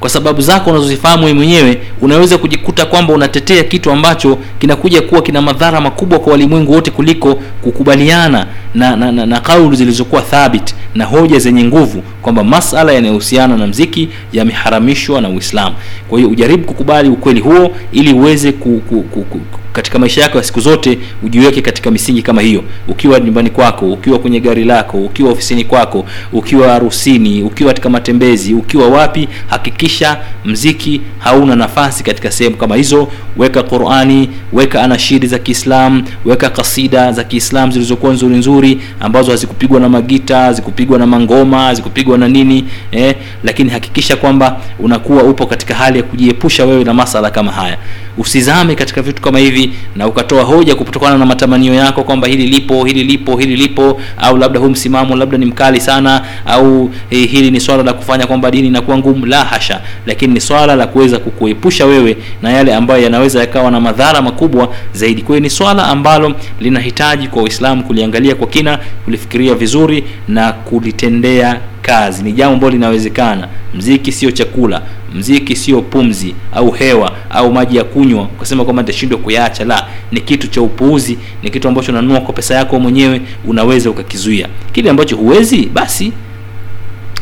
kwa sababu zako unazozifahamu wewe mwenyewe unaweza kujikuta kwamba unatetea kitu ambacho kinakuja kuwa kina madhara makubwa kwa walimwengu wote kuliko kukubaliana na, na, na, na kauli zilizokuwa thabit na hoja zenye nguvu kwamba masala yanayohusiana na mziki yameharamishwa na uislamu. Kwa hiyo ujaribu kukubali ukweli huo ili uweze ku, ku, ku, ku, katika maisha yako ya siku zote ujiweke katika misingi kama hiyo. Ukiwa nyumbani kwako ukiwa kwenye gari lako ukiwa ofisini kwako ukiwa harusini ukiwa katika matembezi ukiwa wapi hakikisha mziki hauna nafasi katika sehemu kama hizo. Weka qurani weka anashidi za kiislam weka kasida za kiislam zilizokuwa nzuri nzuri ambazo hazikupigwa na magita hazikupigwa na mangoma hazikupigwa na nini eh, lakini hakikisha kwamba unakuwa upo katika hali ya kujiepusha wewe na masala kama haya usizame katika vitu kama hivi na ukatoa hoja kutokana na matamanio yako kwamba hili lipo hili lipo hili lipo au labda huu msimamo labda ni mkali sana au eh, hili ni swala la kufanya kwamba dini inakuwa ngumu. La hasha. Lakini ni swala la kuweza kukuepusha wewe na yale ambayo yanaweza yakawa na madhara makubwa zaidi. Kwa ni swala ambalo linahitaji kwa waislamu kuliangalia kwa kina kulifikiria vizuri na kulitendea kazi. Ni jambo ambalo linawezekana. Mziki sio chakula mziki sio pumzi au hewa au maji ya kunywa ukasema kwamba nitashindwa kuyaacha. La ni kitu cha upuuzi ni kitu ambacho unanunua kwa pesa yako mwenyewe unaweza ukakizuia. Kile ambacho huwezi basi.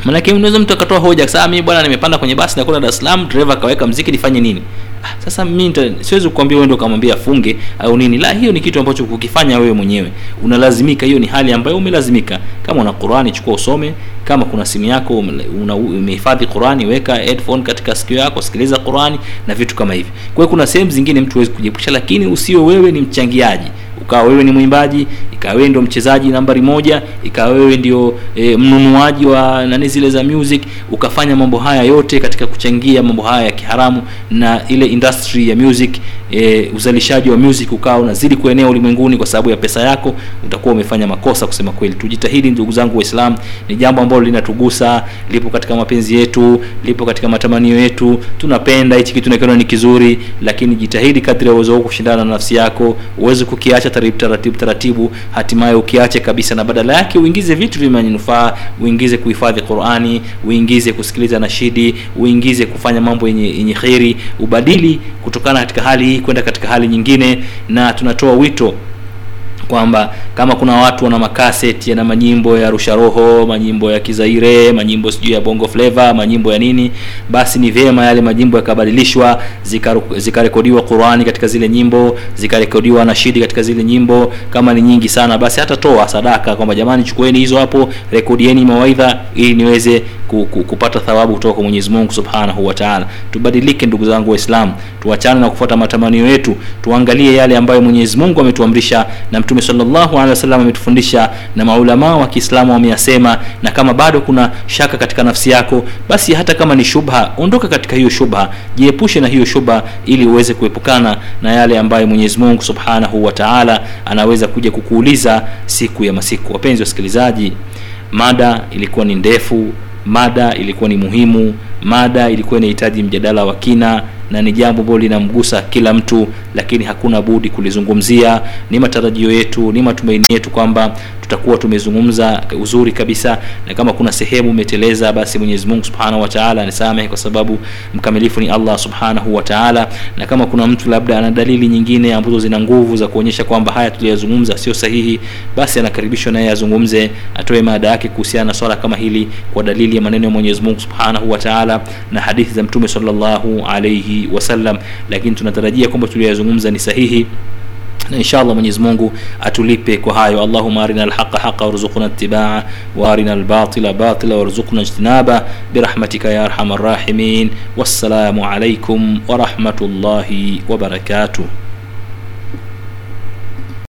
Manake unaweza mtu akatoa hoja sasa mimi bwana nimepanda kwenye basi na Dar Salaam driver akaweka mziki nifanye nini? Ah, sasa mimi siwezi kukwambia wewe ukamwambia afunge au nini. La hiyo ni kitu ambacho kukifanya wewe mwenyewe. Unalazimika hiyo ni hali ambayo umelazimika. Kama una Qurani chukua usome kama kuna simu yako umehifadhi Qurani weka headphone katika sikio yako sikiliza Qurani na vitu kama hivi. Kwa hiyo kuna sehemu zingine mtu huwezi kujiepusha lakini usiwe wewe ni mchangiaji. Ukawa wewe ni mwimbaji ikawa wewe ndio mchezaji nambari moja ikawa wewe ndio e, mnunuaji wa nani zile za music ukafanya mambo haya yote katika kuchangia mambo haya ya kiharamu na ile industry ya music e, uzalishaji wa music ukawa unazidi kuenea ulimwenguni kwa sababu ya pesa yako utakuwa umefanya makosa kusema kweli. Tujitahidi ndugu zangu waislamu ni jambo ambalo linatugusa lipo katika mapenzi yetu lipo katika matamanio yetu. Tunapenda hichi kitu nakiona ni kizuri lakini jitahidi kadri ya uwezo kushindana na nafsi yako. Uweze kukiacha taratibu taratibu hatimaye ukiache kabisa na badala yake uingize vitu vya manufaa uingize kuhifadhi qurani uingize kusikiliza nashidi uingize kufanya mambo yenye, yenye kheri ubadili kutokana katika hali hii kwenda katika hali nyingine. Na tunatoa wito kwamba kama kuna watu wana makaseti yana manyimbo ya rusha roho manyimbo ya kizaire manyimbo sijui ya bongo flava manyimbo ya nini basi ni vyema yale majimbo yakabadilishwa zikarekodiwa zikarekodiwa qurani katika zile nyimbo zikarekodiwa nashidi katika zile nyimbo kama ni nyingi sana basi hata toa sadaka kwamba jamani chukueni hizo hapo rekodieni mawaidha ili niweze kupata thawabu kutoka kwa mwenyezi mungu subhanahu wa taala. Tubadilike ndugu zangu waislamu. Tuachane na kufuata matamanio yetu. Tuangalie yale ambayo mwenyezi mungu ametuamrisha na mtume sallallahu alaihi wasallam ametufundisha na maulamaa wa kiislamu wameyasema na kama bado kuna shaka katika nafsi yako basi hata kama ni shubha ondoka katika hiyo shubha. Jiepushe na hiyo shubha ili uweze kuepukana na yale ambayo mwenyezi mungu subhanahu wa taala anaweza kuja kukuuliza siku ya masiku. Wapenzi wasikilizaji mada ilikuwa ni ndefu mada ilikuwa ni muhimu mada ilikuwa inahitaji mjadala wa kina na ni jambo ambalo linamgusa kila mtu lakini hakuna budi kulizungumzia. Ni matarajio yetu ni matumaini yetu kwamba tutakuwa tumezungumza uzuri kabisa na kama kuna sehemu umeteleza basi mwenyezi mungu subhanahu wa taala anisamehe kwa sababu mkamilifu ni allah subhanahu wa taala. Na kama kuna mtu labda ana dalili nyingine ambazo zina nguvu za kuonyesha kwamba haya tuliyazungumza sio sahihi basi anakaribishwa naye azungumze atoe mada yake kuhusiana na swala kama hili kwa dalili ya maneno ya mwenyezi mungu subhanahu wa taala na hadithi za mtume sallallahu alayhi wasallam lakini tunatarajia kwamba tuliyazungumza ni sahihi. Na insha allah mwenyezi mungu atulipe kwa hayo. Allahuma arina alhaqa haqa warzuqna itibaa waarina albatila batila warzuqna ijtinaba. Birahmatika ya arhama arrahimin wassalamu alaikum warahmatullahi wabarakatuh